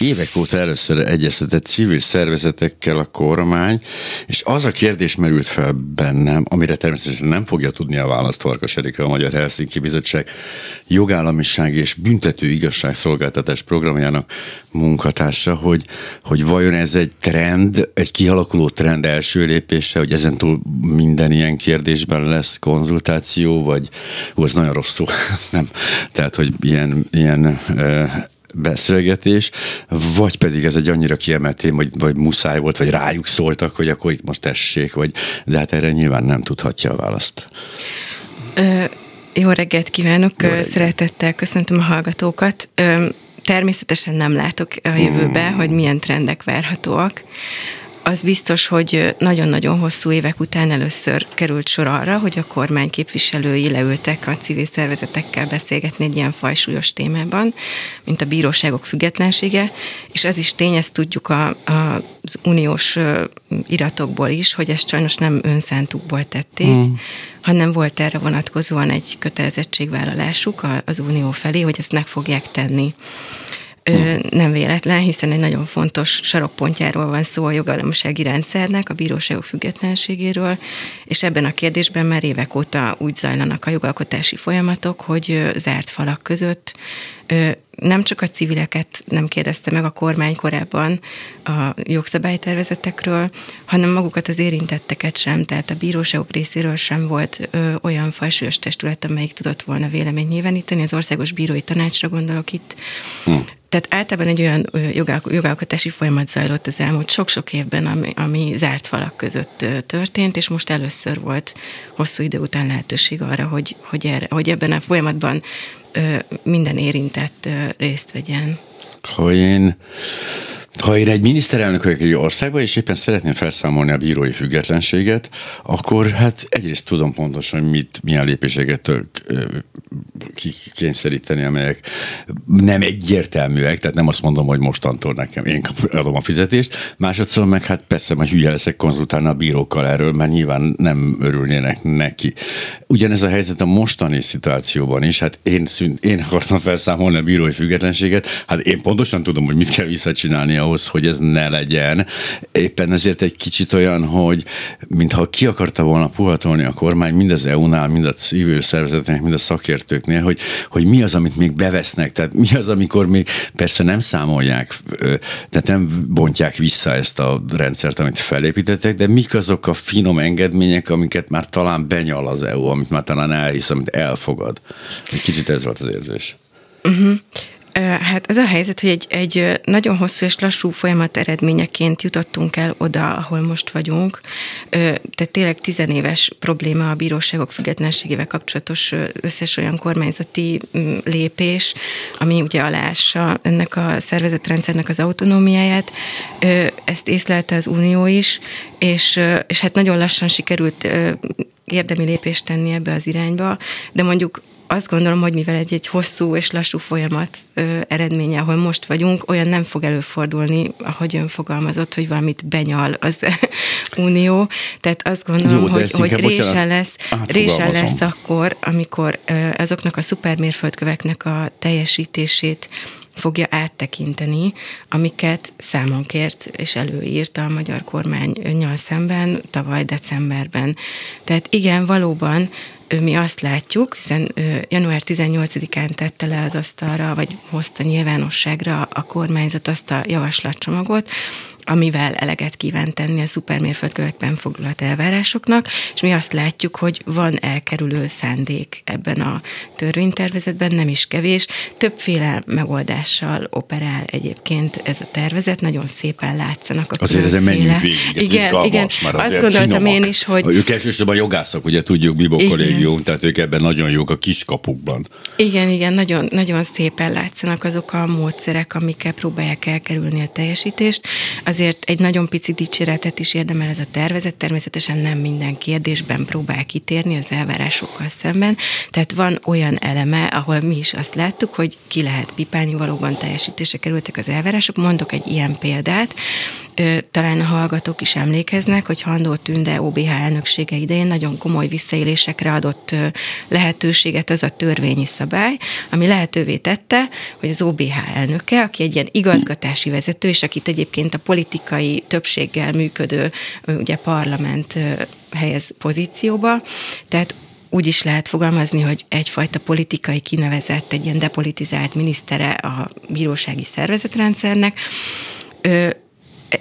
Évek óta először egyeztetett civil szervezetekkel a kormány, és az a kérdés merült fel bennem, amire természetesen nem fogja tudni a választ Farkas Erika, a Magyar Helsinki Bizottság jogállamiság és büntető igazságszolgáltatás programjának munkatársa, hogy, hogy vajon ez egy trend, egy kialakuló trend első lépése, hogy ezentúl minden ilyen kérdésben lesz konzultáció, vagy ó, ez nagyon rossz szó, nem, tehát, hogy ilyen, ilyen beszélgetés, vagy pedig ez egy annyira kiemelt téma, vagy, vagy muszáj volt, vagy rájuk szóltak, hogy akkor itt most tessék, vagy, de hát erre nyilván nem tudhatja a választ. Ö, jó reggelt kívánok, jó reggelt. szeretettel köszöntöm a hallgatókat. Ö, természetesen nem látok a jövőbe, mm. hogy milyen trendek várhatóak az biztos, hogy nagyon-nagyon hosszú évek után először került sor arra, hogy a kormány képviselői leültek a civil szervezetekkel beszélgetni egy ilyen fajsúlyos témában, mint a bíróságok függetlensége, és az is tény, ezt tudjuk a, a, az uniós iratokból is, hogy ezt sajnos nem önszántukból tették, mm. hanem volt erre vonatkozóan egy kötelezettségvállalásuk az unió felé, hogy ezt meg fogják tenni nem véletlen, hiszen egy nagyon fontos sarokpontjáról van szó a jogállamisági rendszernek, a bíróságok függetlenségéről, és ebben a kérdésben már évek óta úgy zajlanak a jogalkotási folyamatok, hogy zárt falak között nem csak a civileket nem kérdezte meg a kormány korábban a jogszabálytervezetekről, hanem magukat az érintetteket sem, tehát a bíróságok részéről sem volt ö, olyan fajsúlyos testület, amelyik tudott volna véleményt nyilvánítani. Az Országos Bírói Tanácsra gondolok itt. Hm. Tehát általában egy olyan jogalkotási folyamat zajlott az elmúlt sok-sok évben, ami, ami zárt falak között történt, és most először volt hosszú idő után lehetőség arra, hogy, hogy, erre, hogy ebben a folyamatban minden érintett részt vegyen. Ha én ha én egy miniszterelnök vagyok egy országban, és éppen szeretném felszámolni a bírói függetlenséget, akkor hát egyrészt tudom pontosan, hogy mit, milyen lépéseket kényszeríteni, amelyek nem egyértelműek, tehát nem azt mondom, hogy mostantól nekem én adom a fizetést, másodszor meg hát persze majd hülye leszek konzultálni a bírókkal erről, mert nyilván nem örülnének neki. Ugyanez a helyzet a mostani szituációban is, hát én, szűn, én akartam felszámolni a bírói függetlenséget, hát én pontosan tudom, hogy mit kell visszacsinálni ahhoz, hogy ez ne legyen. Éppen ezért egy kicsit olyan, hogy mintha ki akarta volna puhatolni a kormány mind az EU-nál, mind a civil szervezetnek, mind a szakértőknél, hogy, hogy mi az, amit még bevesznek, tehát mi az, amikor még persze nem számolják, tehát nem bontják vissza ezt a rendszert, amit felépítettek, de mik azok a finom engedmények, amiket már talán benyal az EU, amit már talán elhisz, amit elfogad. Egy kicsit ez volt az érzés. Uh-huh. Hát ez a helyzet, hogy egy, egy nagyon hosszú és lassú folyamat eredményeként jutottunk el oda, ahol most vagyunk. Tehát tényleg tizenéves probléma a bíróságok függetlenségével kapcsolatos összes olyan kormányzati lépés, ami ugye alássa ennek a szervezetrendszernek az autonómiáját. Ezt észlelte az Unió is, és, és hát nagyon lassan sikerült érdemi lépést tenni ebbe az irányba, de mondjuk azt gondolom, hogy mivel egy, egy hosszú és lassú folyamat ö, eredménye, ahol most vagyunk, olyan nem fog előfordulni, ahogy ön fogalmazott, hogy valamit benyal az Unió. Tehát azt gondolom, Jó, hogy, hogy résen lesz, résen lesz akkor, amikor ö, azoknak a szupermérföldköveknek a teljesítését fogja áttekinteni, amiket számon kért és előírt a magyar kormány nyal szemben tavaly decemberben. Tehát igen, valóban mi azt látjuk, hiszen január 18-án tette le az asztalra, vagy hozta nyilvánosságra a kormányzat azt a javaslatcsomagot, amivel eleget kíván tenni a szupermérföldkövekben foglalt elvárásoknak, és mi azt látjuk, hogy van elkerülő szándék ebben a törvénytervezetben, nem is kevés. Többféle megoldással operál egyébként ez a tervezet, nagyon szépen látszanak a Azért ezen menjünk végig, ez igen, igen. Azt gondoltam finomak. én is, hogy... Ők elsősorban jogászok, ugye tudjuk, Bibó kollégium, tehát ők ebben nagyon jók a kiskapukban. Igen, igen, nagyon, nagyon szépen látszanak azok a módszerek, amikkel próbálják elkerülni a teljesítést. Az azért egy nagyon pici dicséretet is érdemel ez a tervezet, természetesen nem minden kérdésben próbál kitérni az elvárásokkal szemben, tehát van olyan eleme, ahol mi is azt láttuk, hogy ki lehet pipálni, valóban teljesítése kerültek az elvárások. Mondok egy ilyen példát, talán a hallgatók is emlékeznek, hogy Handó Tünde OBH elnöksége idején nagyon komoly visszaélésekre adott lehetőséget ez a törvényi szabály, ami lehetővé tette, hogy az OBH elnöke, aki egy ilyen igazgatási vezető, és akit egyébként a politikai többséggel működő ugye parlament helyez pozícióba, tehát úgy is lehet fogalmazni, hogy egyfajta politikai kinevezett, egy ilyen depolitizált minisztere a bírósági szervezetrendszernek,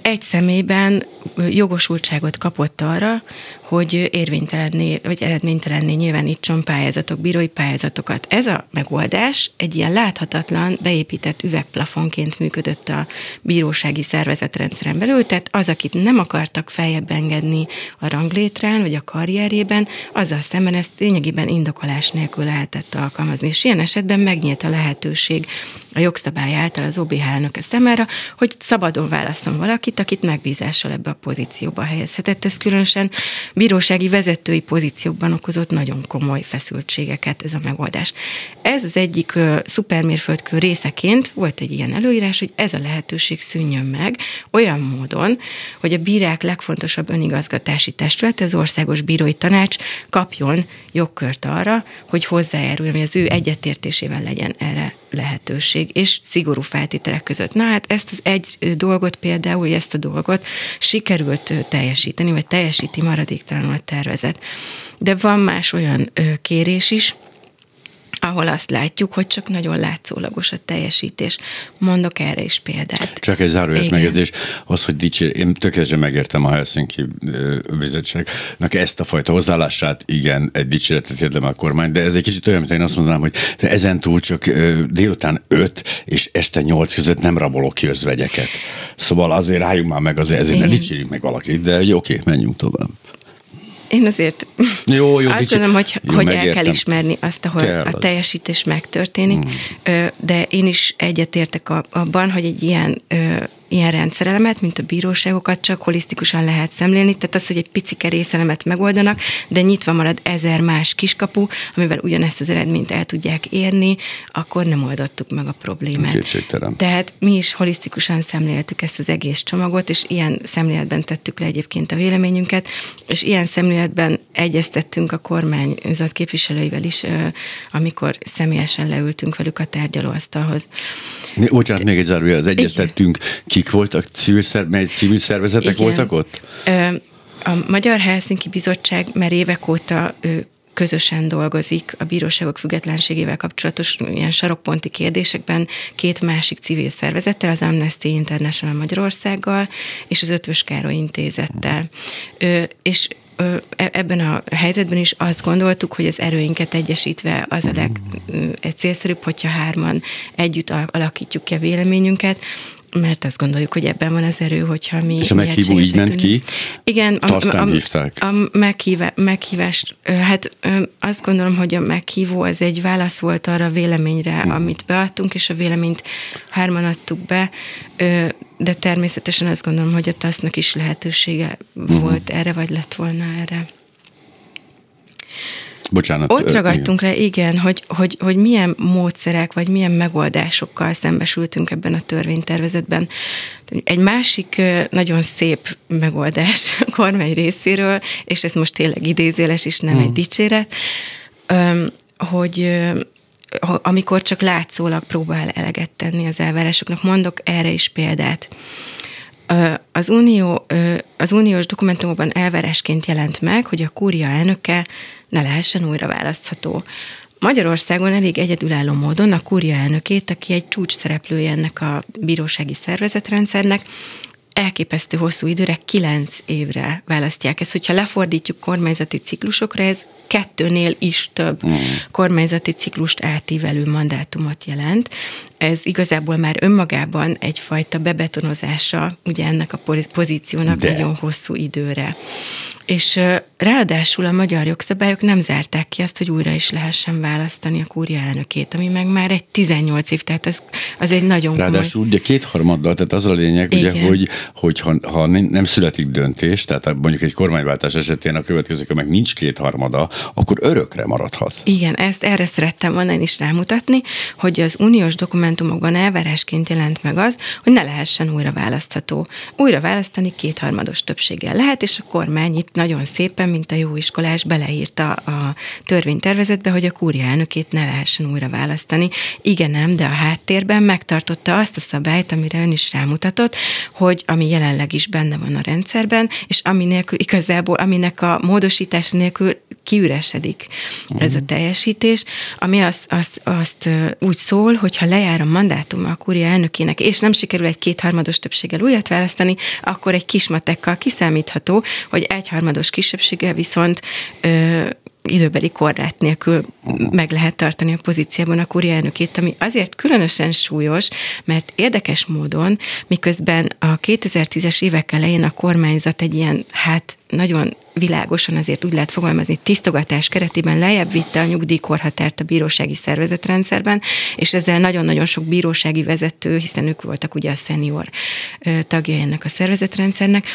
egy személyben jogosultságot kapott arra, hogy érvénytelenné, vagy eredménytelenné nyilvánítson pályázatok, bírói pályázatokat. Ez a megoldás egy ilyen láthatatlan, beépített üvegplafonként működött a bírósági szervezetrendszeren belül, tehát az, akit nem akartak feljebb engedni a ranglétrán, vagy a karrierében, azzal szemben ezt lényegében indokolás nélkül lehetett alkalmazni. És ilyen esetben megnyílt a lehetőség a jogszabály által az OBH elnöke szemára, hogy szabadon válaszol valakit, akit megbízással ebbe a pozícióba helyezhetett. Ez különösen bírósági vezetői pozíciókban okozott nagyon komoly feszültségeket ez a megoldás. Ez az egyik szupermérföldkő részeként volt egy ilyen előírás, hogy ez a lehetőség szűnjön meg olyan módon, hogy a bírák legfontosabb önigazgatási testület, az Országos Bírói Tanács kapjon jogkört arra, hogy hozzájáruljon, hogy az ő egyetértésével legyen erre lehetőség, és szigorú feltételek között. Na hát ezt az egy dolgot például, ezt a dolgot sikerült teljesíteni, vagy teljesíti maradéktalanul a tervezet. De van más olyan kérés is, ahol azt látjuk, hogy csak nagyon látszólagos a teljesítés. Mondok erre is példát. Csak egy zárójeles megjegyzés, az, hogy dicsér, én tökéletesen megértem a Helsinki bizottságnak ezt a fajta hozzáállását, igen, egy dicséretet érdemel a kormány, de ez egy kicsit olyan, mint én azt mondanám, hogy de ezen túl csak délután 5 és este 8 között nem rabolok ki özvegyeket. Szóval azért rájuk már meg, azért, ezért ne dicsérjük meg valakit, de oké, okay, menjünk tovább. Én azért jó, jó, azt gondolom, hogy, jó, hogy el kell ismerni azt, ahol kell a teljesítés megtörténik, mm. de én is egyetértek abban, hogy egy ilyen ilyen rendszerelemet, mint a bíróságokat csak holisztikusan lehet szemlélni, tehát az, hogy egy pici részelemet megoldanak, de nyitva marad ezer más kiskapu, amivel ugyanezt az eredményt el tudják érni, akkor nem oldottuk meg a problémát. Kétségtelen. Tehát mi is holisztikusan szemléltük ezt az egész csomagot, és ilyen szemléletben tettük le egyébként a véleményünket, és ilyen szemléletben egyeztettünk a kormányzat képviselőivel is, amikor személyesen leültünk velük a tárgyalóasztalhoz. Bocsánat, még egy zárója, az egyeztettünk, kik voltak, civil, szer, mely civil szervezetek Igen. voltak ott? A Magyar Helsinki Bizottság már évek óta közösen dolgozik a bíróságok függetlenségével kapcsolatos ilyen sarokponti kérdésekben két másik civil szervezettel, az Amnesty International Magyarországgal és az Ötvös Károly Intézettel. És e, ebben a helyzetben is azt gondoltuk, hogy az erőinket egyesítve az a legcélszerűbb, hogyha hárman együtt alakítjuk ki a véleményünket, mert azt gondoljuk, hogy ebben van az erő, hogyha mi... És a meghívó így ment ki? Igen. A, azt nem a, hívták? A meghívá, meghívás, hát azt gondolom, hogy a meghívó az egy válasz volt arra a véleményre, uh-huh. amit beadtunk, és a véleményt hárman adtuk be, de természetesen azt gondolom, hogy a TASZ-nak is lehetősége uh-huh. volt erre, vagy lett volna erre. Bocsánat. Ott ragadtunk igen. le, igen, hogy, hogy, hogy milyen módszerek, vagy milyen megoldásokkal szembesültünk ebben a törvénytervezetben. Egy másik nagyon szép megoldás a kormány részéről, és ez most tényleg idézőles, és nem hmm. egy dicséret, hogy amikor csak látszólag próbál eleget tenni az elvárásoknak. Mondok erre is példát. Az, unió, az uniós dokumentumokban elvárásként jelent meg, hogy a kúria elnöke ne lehessen újra választható. Magyarországon elég egyedülálló módon a kúria elnökét, aki egy csúcs szereplője ennek a bírósági szervezetrendszernek, elképesztő hosszú időre, kilenc évre választják ezt. Hogyha lefordítjuk kormányzati ciklusokra, ez kettőnél is több mm. kormányzati ciklust átívelő mandátumot jelent. Ez igazából már önmagában egyfajta bebetonozása ugye ennek a pozíciónak De. nagyon hosszú időre. És Ráadásul a magyar jogszabályok nem zárták ki azt, hogy újra is lehessen választani a kúria elnökét, ami meg már egy 18 év, tehát ez, az egy nagyon Ráadásul komoly... ugye kétharmaddal, tehát az a lényeg, ugye, hogy, hogy ha, ha nem születik döntés, tehát mondjuk egy kormányváltás esetén a következő meg nincs kétharmada, akkor örökre maradhat. Igen, ezt erre szerettem volna én is rámutatni, hogy az uniós dokumentumokban elvárásként jelent meg az, hogy ne lehessen újra választható. Újra választani kétharmados többséggel lehet, és a kormány itt nagyon szépen éppen, mint a jó iskolás beleírta a törvénytervezetbe, hogy a kúria elnökét ne lehessen újra választani. Igen, nem, de a háttérben megtartotta azt a szabályt, amire ön is rámutatott, hogy ami jelenleg is benne van a rendszerben, és ami nélkül igazából, aminek a módosítás nélkül kiüresedik uh-huh. ez a mhm. teljesítés, ami azt, azt, azt úgy szól, hogy ha lejár a mandátum a kúria elnökének, és nem sikerül egy kétharmados többséggel újat választani, akkor egy kismatekkal kiszámítható, hogy egyharmados kisebbséggel viszont ö, időbeli korlát nélkül meg lehet tartani a pozícióban a kúria elnökét, ami azért különösen súlyos, mert érdekes módon, miközben a 2010-es évek elején a kormányzat egy ilyen, hát nagyon világosan azért úgy lehet fogalmazni, tisztogatás keretében lejjebb vitte a nyugdíjkorhatárt a bírósági szervezetrendszerben, és ezzel nagyon-nagyon sok bírósági vezető, hiszen ők voltak ugye a szenior tagja ennek a szervezetrendszernek,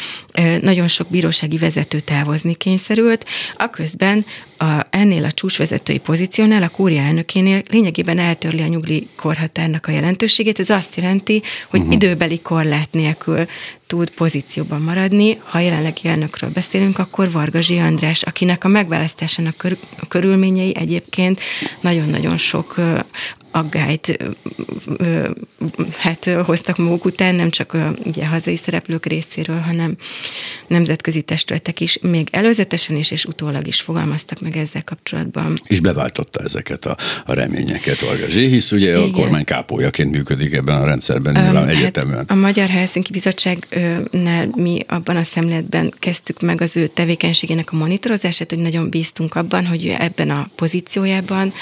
nagyon sok bírósági vezető távozni kényszerült, aközben a, ennél a csúcsvezetői pozíciónál, a kúria elnökénél lényegében eltörli a nyugdíjkorhatárnak a jelentőségét. Ez azt jelenti, hogy uh-huh. időbeli korlát nélkül tud pozícióban maradni. Ha jelenlegi elnökről beszélünk, akkor Vargazsi András, akinek a megválasztásának körülményei egyébként nagyon-nagyon sok aggályt hát hoztak maguk után, nem csak ugye hazai szereplők részéről, hanem nemzetközi testületek is, még előzetesen is és utólag is fogalmaztak meg ezzel kapcsolatban. És beváltotta ezeket a, a reményeket Varga hisz ugye Igen. a kormány kápójaként működik ebben a rendszerben nyilván um, egyetemben. Hát a Magyar Helsinki Bizottságnál mi abban a szemléletben kezdtük meg az ő tevékenységének a monitorozását, hogy nagyon bíztunk abban, hogy ebben a pozíciójában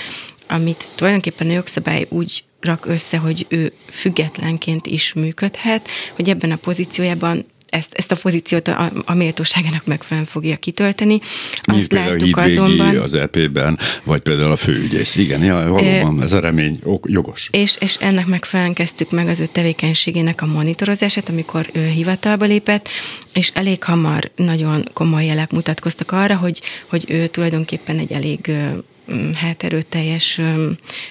amit tulajdonképpen a jogszabály úgy rak össze, hogy ő függetlenként is működhet, hogy ebben a pozíciójában ezt, ezt a pozíciót a, a méltóságának megfelelően fogja kitölteni. Azt például láttuk a azonban... az EP-ben, vagy például a főügyész. Igen, ja, valóban ez a remény jogos. És, és ennek megfelelően kezdtük meg az ő tevékenységének a monitorozását, amikor ő hivatalba lépett, és elég hamar nagyon komoly jelek mutatkoztak arra, hogy, hogy ő tulajdonképpen egy elég hát erőteljes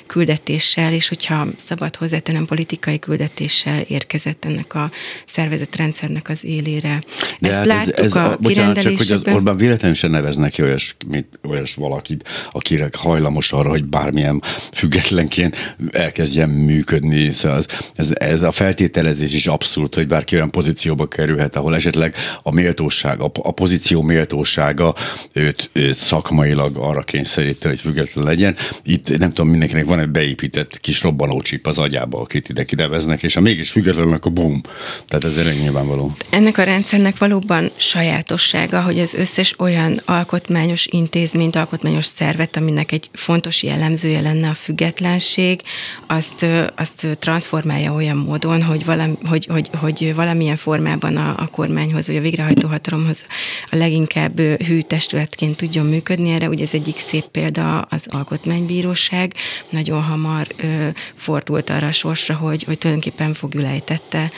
küldetéssel, és hogyha szabad hozzátenem politikai küldetéssel érkezett ennek a szervezetrendszernek az élére. De Ezt hát láttuk ez, ez a, a bocsánat, csak hogy az Orbán véletlenül sem neveznek ki olyas, mint olyas valakit, akire hajlamos arra, hogy bármilyen függetlenként elkezdjen működni. Szóval ez, ez a feltételezés is abszurd, hogy bárki olyan pozícióba kerülhet, ahol esetleg a méltóság, a, a pozíció méltósága őt, őt szakmailag arra kényszeríti, hogy független legyen. Itt nem tudom, mindenkinek van egy beépített kis robbanócsip az agyába, akit ide kideveznek, és ha mégis függetlenek a bum. Tehát ez elég nyilvánvaló. Ennek a rendszernek valóban sajátossága, hogy az összes olyan alkotmányos intézményt, alkotmányos szervet, aminek egy fontos jellemzője lenne a függetlenség, azt, azt transformálja olyan módon, hogy, valami, hogy, hogy, hogy valamilyen formában a, a kormányhoz, vagy a végrehajtó hatalomhoz a leginkább hű testületként tudjon működni. Erre ugye ez egyik szép példa az alkotmánybíróság nagyon hamar ö, fordult arra a sorsra, hogy, hogy tulajdonképpen fogjulejtette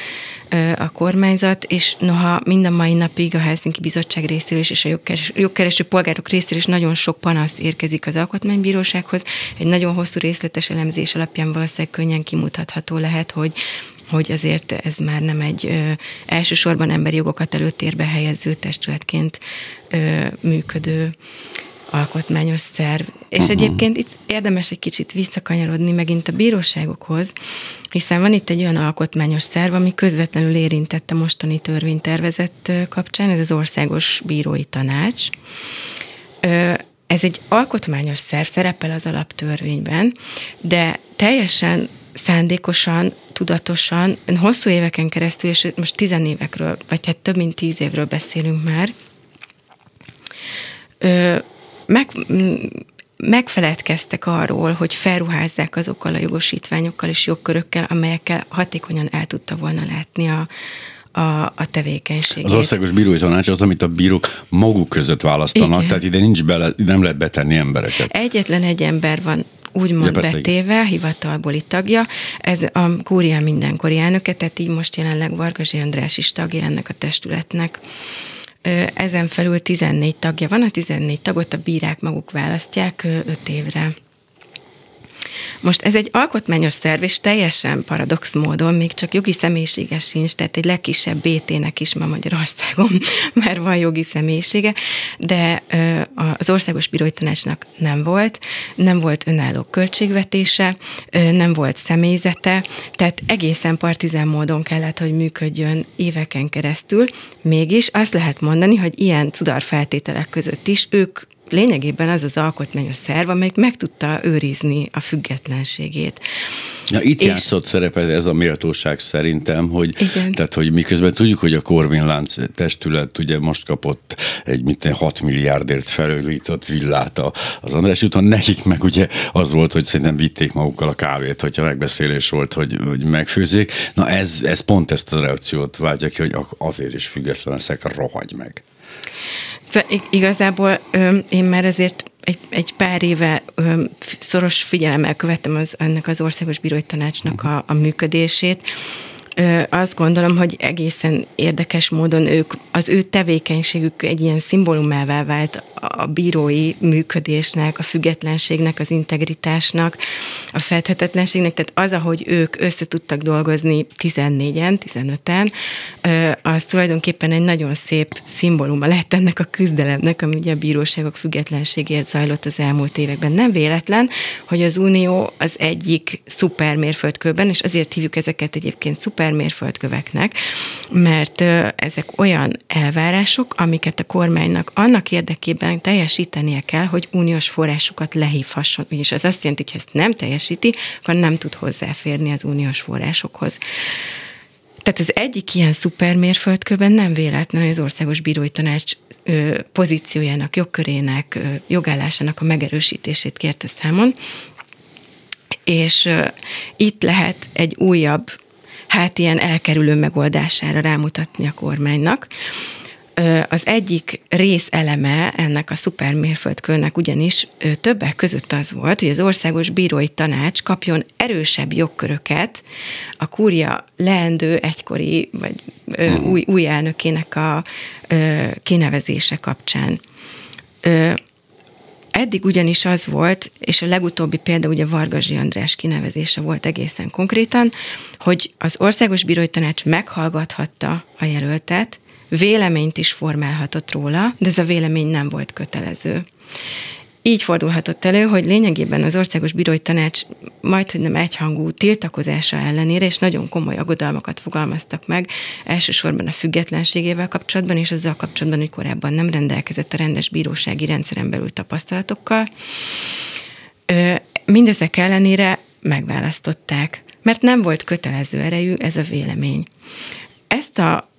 a kormányzat, és noha mind a mai napig a Helsinki Bizottság részéről is, és a jogkereső, jogkereső polgárok részéről is nagyon sok panasz érkezik az alkotmánybírósághoz, egy nagyon hosszú részletes elemzés alapján valószínűleg könnyen kimutatható lehet, hogy hogy azért ez már nem egy ö, elsősorban emberi jogokat előtérbe helyező testületként ö, működő alkotmányos szerv. És uh-huh. egyébként itt érdemes egy kicsit visszakanyarodni megint a bíróságokhoz, hiszen van itt egy olyan alkotmányos szerv, ami közvetlenül érintette mostani törvénytervezet kapcsán, ez az Országos Bírói Tanács. Ez egy alkotmányos szerv, szerepel az alaptörvényben, de teljesen szándékosan, tudatosan, hosszú éveken keresztül, és most tizenévekről, vagy hát több mint tíz évről beszélünk már, meg, megfeledkeztek arról, hogy felruházzák azokkal a jogosítványokkal és jogkörökkel, amelyekkel hatékonyan el tudta volna látni a, a, a tevékenységét. Az országos bírói tanács az, amit a bírók maguk között választanak, Igen. tehát ide nincs bele, nem lehet betenni embereket. Egyetlen egy ember van úgymond ja, betéve, hivatalbeli tagja. Ez a kúria mindenkori elnöke, tehát így most jelenleg Vargazsi András is tagja ennek a testületnek. Ezen felül 14 tagja van, a 14 tagot a bírák maguk választják 5 évre. Most ez egy alkotmányos szerv, és teljesen paradox módon még csak jogi személyisége sincs, tehát egy legkisebb BT-nek is ma Magyarországon, mert van jogi személyisége, de az Országos Bírói Tanácsnak nem volt, nem volt önálló költségvetése, nem volt személyzete, tehát egészen partizán módon kellett, hogy működjön éveken keresztül, mégis azt lehet mondani, hogy ilyen cudar feltételek között is ők lényegében az az alkotmányos szerv, amelyik meg tudta őrizni a függetlenségét. Ja, itt és... játszott szerepet ez a méltóság szerintem, hogy, Igen. tehát, hogy miközben tudjuk, hogy a Korvin Lánc testület ugye most kapott egy mit 6 milliárdért felőlított villát az András úton, nekik meg ugye az volt, hogy szerintem vitték magukkal a kávét, hogyha megbeszélés volt, hogy, hogy megfőzik. Na ez, ez pont ezt a reakciót váltja ki, hogy azért is független leszek, rohagy meg. Igazából én már ezért egy, egy pár éve szoros figyelemmel követtem az, ennek az Országos Bírói Tanácsnak a, a működését, azt gondolom, hogy egészen érdekes módon ők, az ő tevékenységük egy ilyen szimbólumává vált a bírói működésnek, a függetlenségnek, az integritásnak, a fedhetetlenségnek, tehát az, ahogy ők össze tudtak dolgozni 14-en, 15-en, az tulajdonképpen egy nagyon szép szimbóluma lett ennek a küzdelemnek, ami ugye a bíróságok függetlenségért zajlott az elmúlt években. Nem véletlen, hogy az Unió az egyik szupermérföldkőben, és azért hívjuk ezeket egyébként szuper szupermérföldköveknek, mert ezek olyan elvárások, amiket a kormánynak annak érdekében teljesítenie kell, hogy uniós forrásokat lehívhasson. És ez azt jelenti, hogy ezt nem teljesíti, akkor nem tud hozzáférni az uniós forrásokhoz. Tehát az egyik ilyen szupermérföldkőben nem véletlen, hogy az Országos Bírói Tanács pozíciójának, jogkörének, jogállásának a megerősítését kérte számon, és itt lehet egy újabb hát ilyen elkerülő megoldására rámutatni a kormánynak. Az egyik részeleme ennek a szupermérföldkőnek ugyanis többek között az volt, hogy az Országos Bírói Tanács kapjon erősebb jogköröket a kúria leendő egykori vagy hmm. új, új elnökének a kinevezése kapcsán. Eddig ugyanis az volt, és a legutóbbi példa ugye Vargazsi András kinevezése volt egészen konkrétan, hogy az Országos Bírói Tanács meghallgathatta a jelöltet, véleményt is formálhatott róla, de ez a vélemény nem volt kötelező így fordulhatott elő, hogy lényegében az Országos Bírói Tanács majd, hogy nem egyhangú tiltakozása ellenére, és nagyon komoly aggodalmakat fogalmaztak meg, elsősorban a függetlenségével kapcsolatban, és azzal kapcsolatban, hogy korábban nem rendelkezett a rendes bírósági rendszeren belül tapasztalatokkal. Mindezek ellenére megválasztották, mert nem volt kötelező erejű ez a vélemény. Ezt a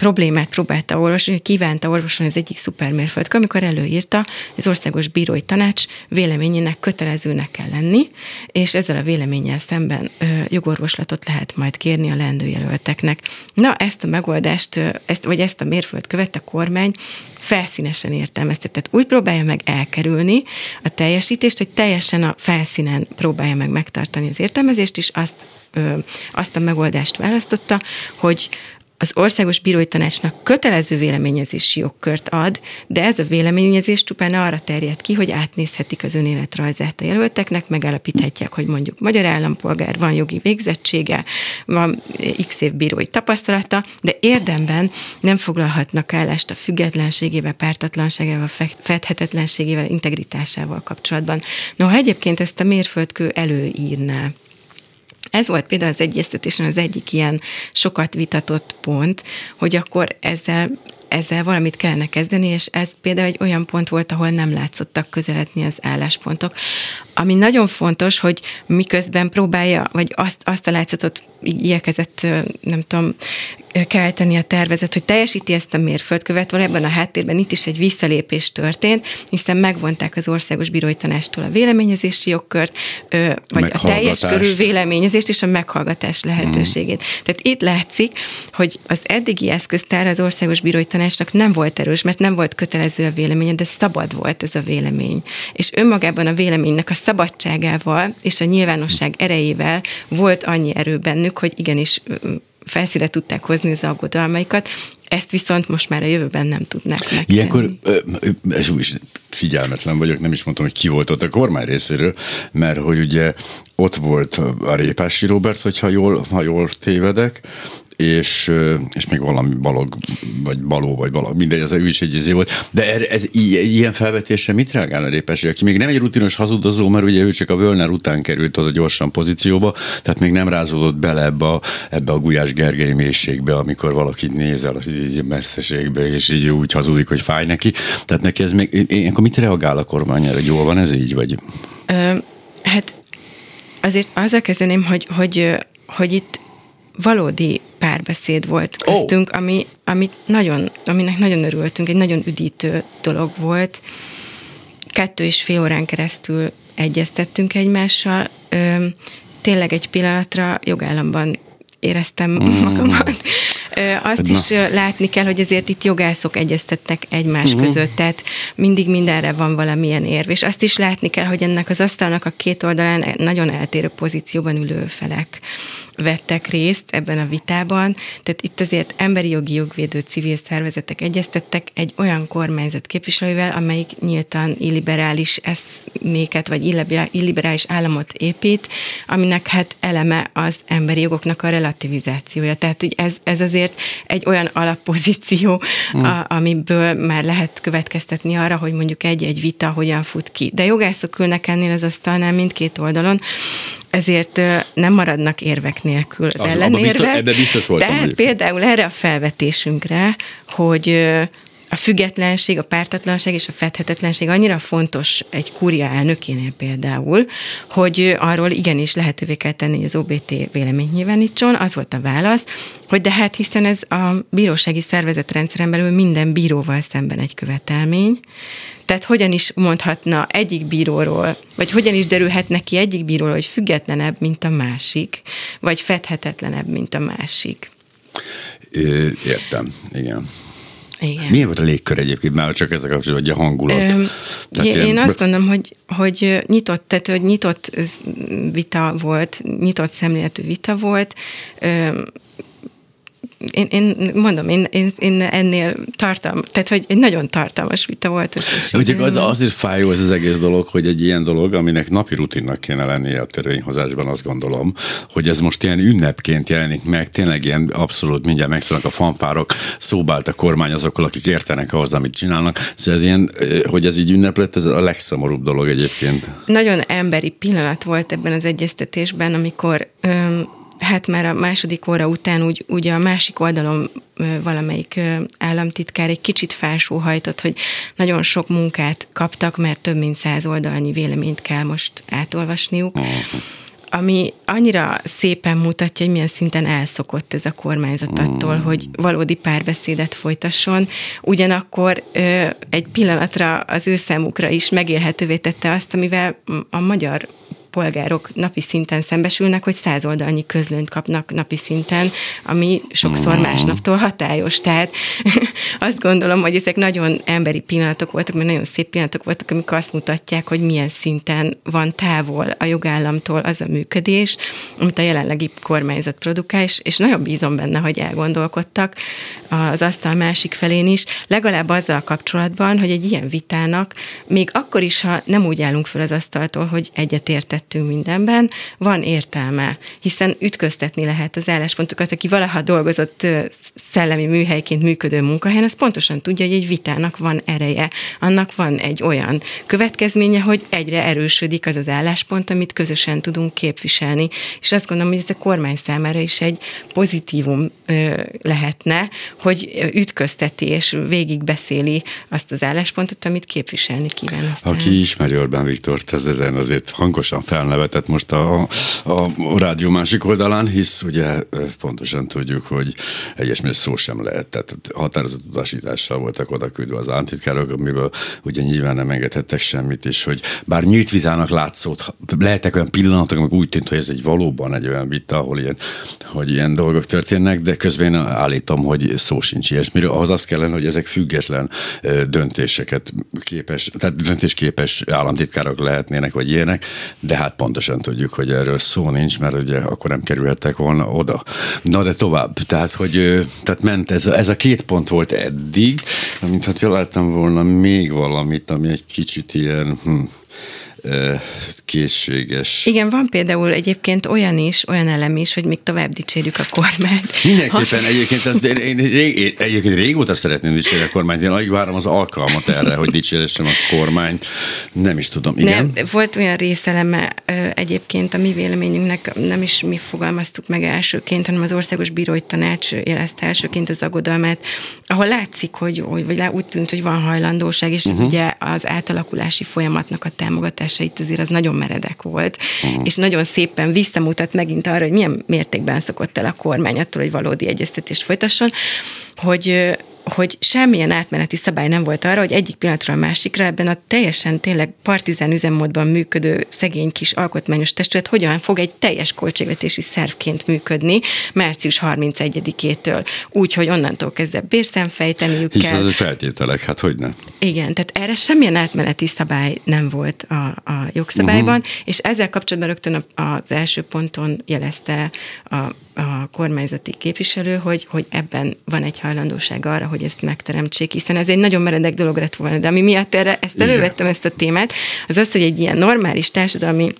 problémát próbálta orvosolni, kívánta orvosolni az egyik szupermérföldkő, amikor előírta, hogy az Országos Bírói Tanács véleményének kötelezőnek kell lenni, és ezzel a véleménnyel szemben ö, jogorvoslatot lehet majd kérni a leendőjelölteknek. Na, ezt a megoldást, ezt, vagy ezt a mérföldkövet a kormány felszínesen értelmezte. Tehát úgy próbálja meg elkerülni a teljesítést, hogy teljesen a felszínen próbálja meg megtartani az értelmezést, és azt, ö, azt a megoldást választotta, hogy az Országos Bírói Tanácsnak kötelező véleményezési jogkört ad, de ez a véleményezés csupán arra terjed ki, hogy átnézhetik az önéletrajzát a jelölteknek, megállapíthatják, hogy mondjuk magyar állampolgár, van jogi végzettsége, van x év bírói tapasztalata, de érdemben nem foglalhatnak állást a függetlenségével, pártatlanságával, fedhetetlenségével, integritásával kapcsolatban. Noha egyébként ezt a mérföldkő előírná. Ez volt például az egyeztetésen az egyik ilyen sokat vitatott pont, hogy akkor ezzel ezzel valamit kellene kezdeni, és ez például egy olyan pont volt, ahol nem látszottak közeledni az álláspontok. Ami nagyon fontos, hogy miközben próbálja, vagy azt, azt a látszatot igyekezett, nem tudom, kelteni a tervezet, hogy teljesíti ezt a mérföldkövet, valójában a háttérben itt is egy visszalépés történt, hiszen megvonták az országos bírói tanástól a véleményezési jogkört, vagy a teljes körül véleményezést és a meghallgatás lehetőségét. Hmm. Tehát itt látszik, hogy az eddigi eszköztár az országos bírói tanácsnak nem volt erős, mert nem volt kötelező a véleménye, de szabad volt ez a vélemény. És önmagában a véleménynek a szabadságával és a nyilvánosság erejével volt annyi erő bennük, hogy igenis felszíre tudták hozni az aggodalmaikat, ezt viszont most már a jövőben nem tudnak megtenni. Ilyenkor, ez is figyelmetlen vagyok, nem is mondtam, hogy ki volt ott a kormány részéről, mert hogy ugye ott volt a Répási Robert, hogyha jól, ha jól tévedek, és, és még valami balog, vagy baló, vagy balog, mindegy, az ő is egy izé volt. De ez, ez ilyen felvetésre mit reagál a Répesi, aki még nem egy rutinos hazudozó, mert ugye ő csak a Völner után került oda gyorsan pozícióba, tehát még nem rázódott bele ebbe a, ebbe a Gulyás Gergely mélységbe, amikor valakit nézel így messzeségbe, és így úgy hazudik, hogy fáj neki. Tehát neki ez még, én, akkor mit reagál a kormány erre? Jól van ez így, vagy? Ö, hát azért azzal kezdeném, hogy, hogy, hogy itt valódi párbeszéd volt köztünk, oh. ami, ami nagyon, aminek nagyon örültünk, egy nagyon üdítő dolog volt. Kettő és fél órán keresztül egyeztettünk egymással. Ö, tényleg egy pillanatra jogállamban éreztem mm. magamat. Azt Na. is látni kell, hogy azért itt jogászok egyeztettek egymás mm. között, tehát mindig mindenre van valamilyen érv, és azt is látni kell, hogy ennek az asztalnak a két oldalán nagyon eltérő pozícióban ülő felek vettek részt ebben a vitában, tehát itt azért emberi jogi jogvédő civil szervezetek egyeztettek egy olyan kormányzat képviselővel, amelyik nyíltan illiberális eszméket, vagy illiberális államot épít, aminek hát eleme az emberi jogoknak a relativizációja. Tehát hogy ez, ez azért egy olyan alappozíció, hmm. a, amiből már lehet következtetni arra, hogy mondjuk egy-egy vita hogyan fut ki. De jogászok ülnek ennél az asztalnál mindkét oldalon, ezért nem maradnak érvek nélkül az, az ellenérvek. Ebben biztos voltam. Tehát például erre a felvetésünkre, hogy a függetlenség, a pártatlanság és a fedhetetlenség annyira fontos egy kúria elnökénél például, hogy arról igenis lehetővé kell tenni, hogy az OBT véleményt nyilvánítson. Az volt a válasz, hogy de hát hiszen ez a bírósági szervezetrendszeren belül minden bíróval szemben egy követelmény, tehát hogyan is mondhatna egyik bíróról, vagy hogyan is derülhet neki egyik bíróról, hogy függetlenebb, mint a másik, vagy fedhetetlenebb, mint a másik. É, értem, igen. Igen. Milyen volt a légkör egyébként, már csak ezek kapcsolatban, hogy a hangulat? Ö, tehát én, ilyen... azt gondolom, hogy, hogy nyitott, tehát hogy nyitott vita volt, nyitott szemléletű vita volt, én, én mondom, én, én, én ennél tartalm, tehát hogy egy nagyon tartalmas vita volt. Ez Ugye az, azért fájó ez az egész dolog, hogy egy ilyen dolog, aminek napi rutinnak kéne lennie a törvényhozásban, azt gondolom, hogy ez most ilyen ünnepként jelenik meg, tényleg ilyen abszolút mindjárt megszólnak a fanfárok, szóbált a kormány azokkal, akik értenek ahhoz, amit csinálnak. Szóval ez ilyen, hogy ez így ünnep ez a legszomorúbb dolog egyébként. Nagyon emberi pillanat volt ebben az egyeztetésben, amikor öm, hát már a második óra után úgy, úgy a másik oldalon valamelyik államtitkár egy kicsit felsóhajtott, hogy nagyon sok munkát kaptak, mert több mint száz oldalnyi véleményt kell most átolvasniuk. ami annyira szépen mutatja, hogy milyen szinten elszokott ez a kormányzat attól, mm. hogy valódi párbeszédet folytasson. Ugyanakkor ö, egy pillanatra az ő számukra is megélhetővé tette azt, amivel a magyar polgárok napi szinten szembesülnek, hogy száz oldalnyi közlönyt kapnak napi szinten, ami sokszor mm. másnaptól hatályos. Tehát azt gondolom, hogy ezek nagyon emberi pillanatok voltak, mert nagyon szép pillanatok voltak, amikor azt mutatják, hogy milyen szinten van távol a jogállamtól az a működés, amit a jelenlegi kormányzat produkál, és, és nagyon bízom benne, hogy elgondolkodtak az asztal másik felén is, legalább azzal kapcsolatban, hogy egy ilyen vitának még akkor is, ha nem úgy állunk fel az asztaltól, hogy egyetértett egyetértettünk mindenben, van értelme, hiszen ütköztetni lehet az álláspontokat, aki valaha dolgozott szellemi műhelyként működő munkahelyen, az pontosan tudja, hogy egy vitának van ereje. Annak van egy olyan következménye, hogy egyre erősödik az az álláspont, amit közösen tudunk képviselni. És azt gondolom, hogy ez a kormány számára is egy pozitívum lehetne, hogy ütközteti és végigbeszéli azt az álláspontot, amit képviselni kíván. Aztán. Aki ismeri Orbán Viktor ezen azért hangosan felnevetett most a, a, rádió másik oldalán, hisz ugye pontosan tudjuk, hogy egyesmire szó sem lehet. Tehát határozott utasítással voltak oda küldve az államtitkárok, amiből ugye nyilván nem engedhettek semmit, és hogy bár nyílt vitának látszott, lehetek olyan pillanatok, amik úgy tűnt, hogy ez egy valóban egy olyan vita, ahol ilyen, hogy ilyen dolgok történnek, de közben állítom, hogy szó sincs ilyesmiről. Ahhoz azt kellene, hogy ezek független döntéseket képes, tehát döntésképes államtitkárok lehetnének, vagy ilyenek, de hát pontosan tudjuk, hogy erről szó nincs, mert ugye akkor nem kerülhettek volna oda. Na de tovább, tehát hogy tehát ment ez a, ez a két pont volt eddig, mint hát láttam volna még valamit, ami egy kicsit ilyen hm, készséges. Igen, van például egyébként olyan is, olyan elem is, hogy még tovább dicsérjük a kormányt. Mindenképpen egyébként, ezt, én, én, én, egyébként régóta szeretném dicsérni a kormányt, én alig várom az alkalmat erre, hogy dicséressem a kormányt. Nem is tudom, igen. Nem, volt olyan részeleme egyébként a mi véleményünknek, nem is mi fogalmaztuk meg elsőként, hanem az Országos Bírói Tanács jelezte elsőként az aggodalmát, ahol látszik, hogy, hogy vagy úgy tűnt, hogy van hajlandóság, és ez uh-huh. ugye az átalakulási folyamatnak a támogatás itt azért az nagyon meredek volt, uh-huh. és nagyon szépen visszamutat megint arra, hogy milyen mértékben szokott el a kormány attól, hogy valódi egyeztetést folytasson, hogy hogy semmilyen átmeneti szabály nem volt arra, hogy egyik pillanatról a másikra ebben a teljesen tényleg partizán üzemmódban működő szegény kis alkotmányos testület hogyan fog egy teljes költségvetési szervként működni március 31-től. Úgy, hogy onnantól kezdve bérszemfejteniük Hiszen kell. Hiszen feltételek, hát hogy nem. Igen, tehát erre semmilyen átmeneti szabály nem volt a, a jogszabályban, uh-huh. és ezzel kapcsolatban rögtön az első ponton jelezte a a kormányzati képviselő, hogy, hogy ebben van egy hajlandóság arra, hogy ezt megteremtsék, hiszen ez egy nagyon meredek dolog lett volna. De ami miatt erre, ezt elővettem ezt a témát, az az, hogy egy ilyen normális társadalmi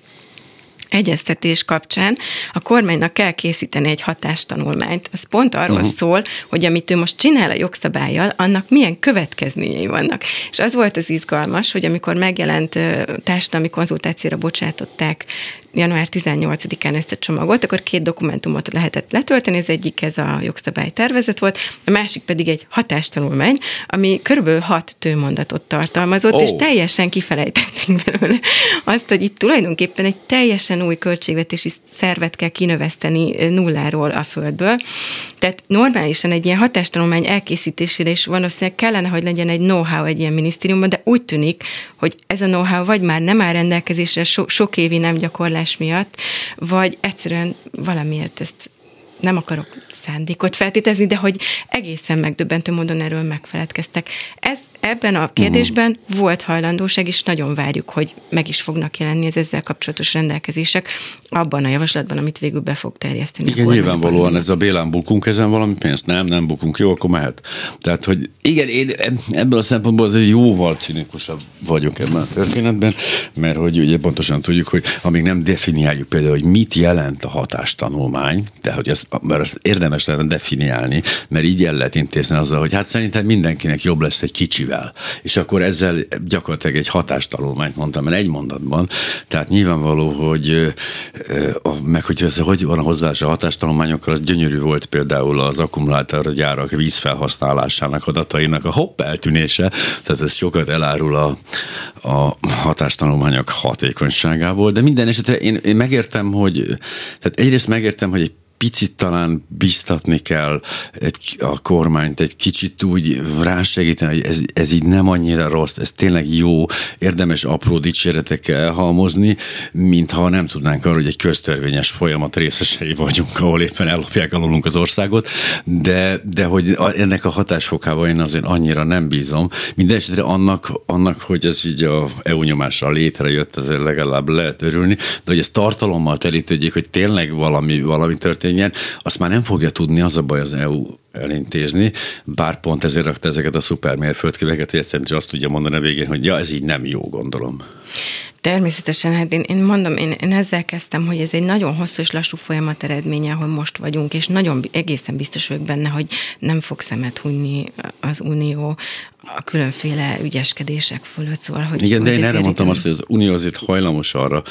egyeztetés kapcsán a kormánynak kell készíteni egy hatástanulmányt. Ez pont arról uh-huh. szól, hogy amit ő most csinál a jogszabályjal, annak milyen következményei vannak. És az volt az izgalmas, hogy amikor megjelent társadalmi konzultációra bocsátották január 18-án ezt a csomagot, akkor két dokumentumot lehetett letölteni, az egyik ez a jogszabály tervezet volt, a másik pedig egy hatástanulmány, ami körülbelül hat tőmondatot tartalmazott, oh. és teljesen kifelejtettünk belőle azt, hogy itt tulajdonképpen egy teljesen új költségvetési szervet kell kinöveszteni nulláról a földből. Tehát normálisan egy ilyen hatástanulmány elkészítésére is valószínűleg kellene, hogy legyen egy know-how egy ilyen minisztériumban, de úgy tűnik, hogy ez a know-how vagy már nem áll rendelkezésre so, sok évi nem gyakorlás miatt, vagy egyszerűen valamiért ezt nem akarok szándékot feltételezni, de hogy egészen megdöbbentő módon erről megfeledkeztek. Ez ebben a kérdésben uh-huh. volt hajlandóság, és nagyon várjuk, hogy meg is fognak jelenni az ezzel kapcsolatos rendelkezések abban a javaslatban, amit végül be fog terjeszteni. Igen, nyilvánvalóan ez a Bélán bukunk ezen valami pénzt, nem, nem bukunk, jó, akkor mehet. Tehát, hogy igen, én ebből a szempontból azért jóval cinikusabb vagyok ebben a történetben, mert hogy ugye pontosan tudjuk, hogy amíg nem definiáljuk például, hogy mit jelent a hatástanulmány, de hogy ez, mert ezt érdemes lenne definiálni, mert így el lehet intézni azzal, hogy hát szerintem mindenkinek jobb lesz egy kicsi kicsivel. És akkor ezzel gyakorlatilag egy hatástanulmányt mondtam el egy mondatban. Tehát nyilvánvaló, hogy meg hogy ez hogy van a hozzáállás a hatástanulmányokkal, az gyönyörű volt például az akkumulátorgyárak vízfelhasználásának adatainak a hopp eltűnése, tehát ez sokat elárul a, a hatástanulmányok hatékonyságából, de minden esetre én, én megértem, hogy tehát egyrészt megértem, hogy egy picit talán biztatni kell egy, a kormányt, egy kicsit úgy rásegíteni, hogy ez, ez így nem annyira rossz, ez tényleg jó, érdemes apró dicséretekkel elhalmozni, mintha nem tudnánk arra, hogy egy köztörvényes folyamat részesei vagyunk, ahol éppen ellopják alulunk az országot, de, de hogy ennek a hatásfokával én azért annyira nem bízom. Mindenesetre annak, annak, hogy ez így a EU nyomással létrejött, azért legalább lehet örülni, de hogy ez tartalommal telítődjék, hogy tényleg valami, valami történik, történjen, azt már nem fogja tudni, az a baj az EU elintézni, bár pont ezért rakta ezeket a szupermérföldköveket, hogy egyszerűen azt tudja mondani a végén, hogy ja, ez így nem jó, gondolom. Természetesen, hát én, én mondom, én, én ezzel kezdtem, hogy ez egy nagyon hosszú és lassú folyamat eredménye, ahol most vagyunk, és nagyon egészen biztos vagyok benne, hogy nem fog szemet hunyni az Unió a különféle ügyeskedések fölött. Szóval, hogy, Igen, de hogy én erre mondtam azt, hogy az Unió azért hajlamos arra,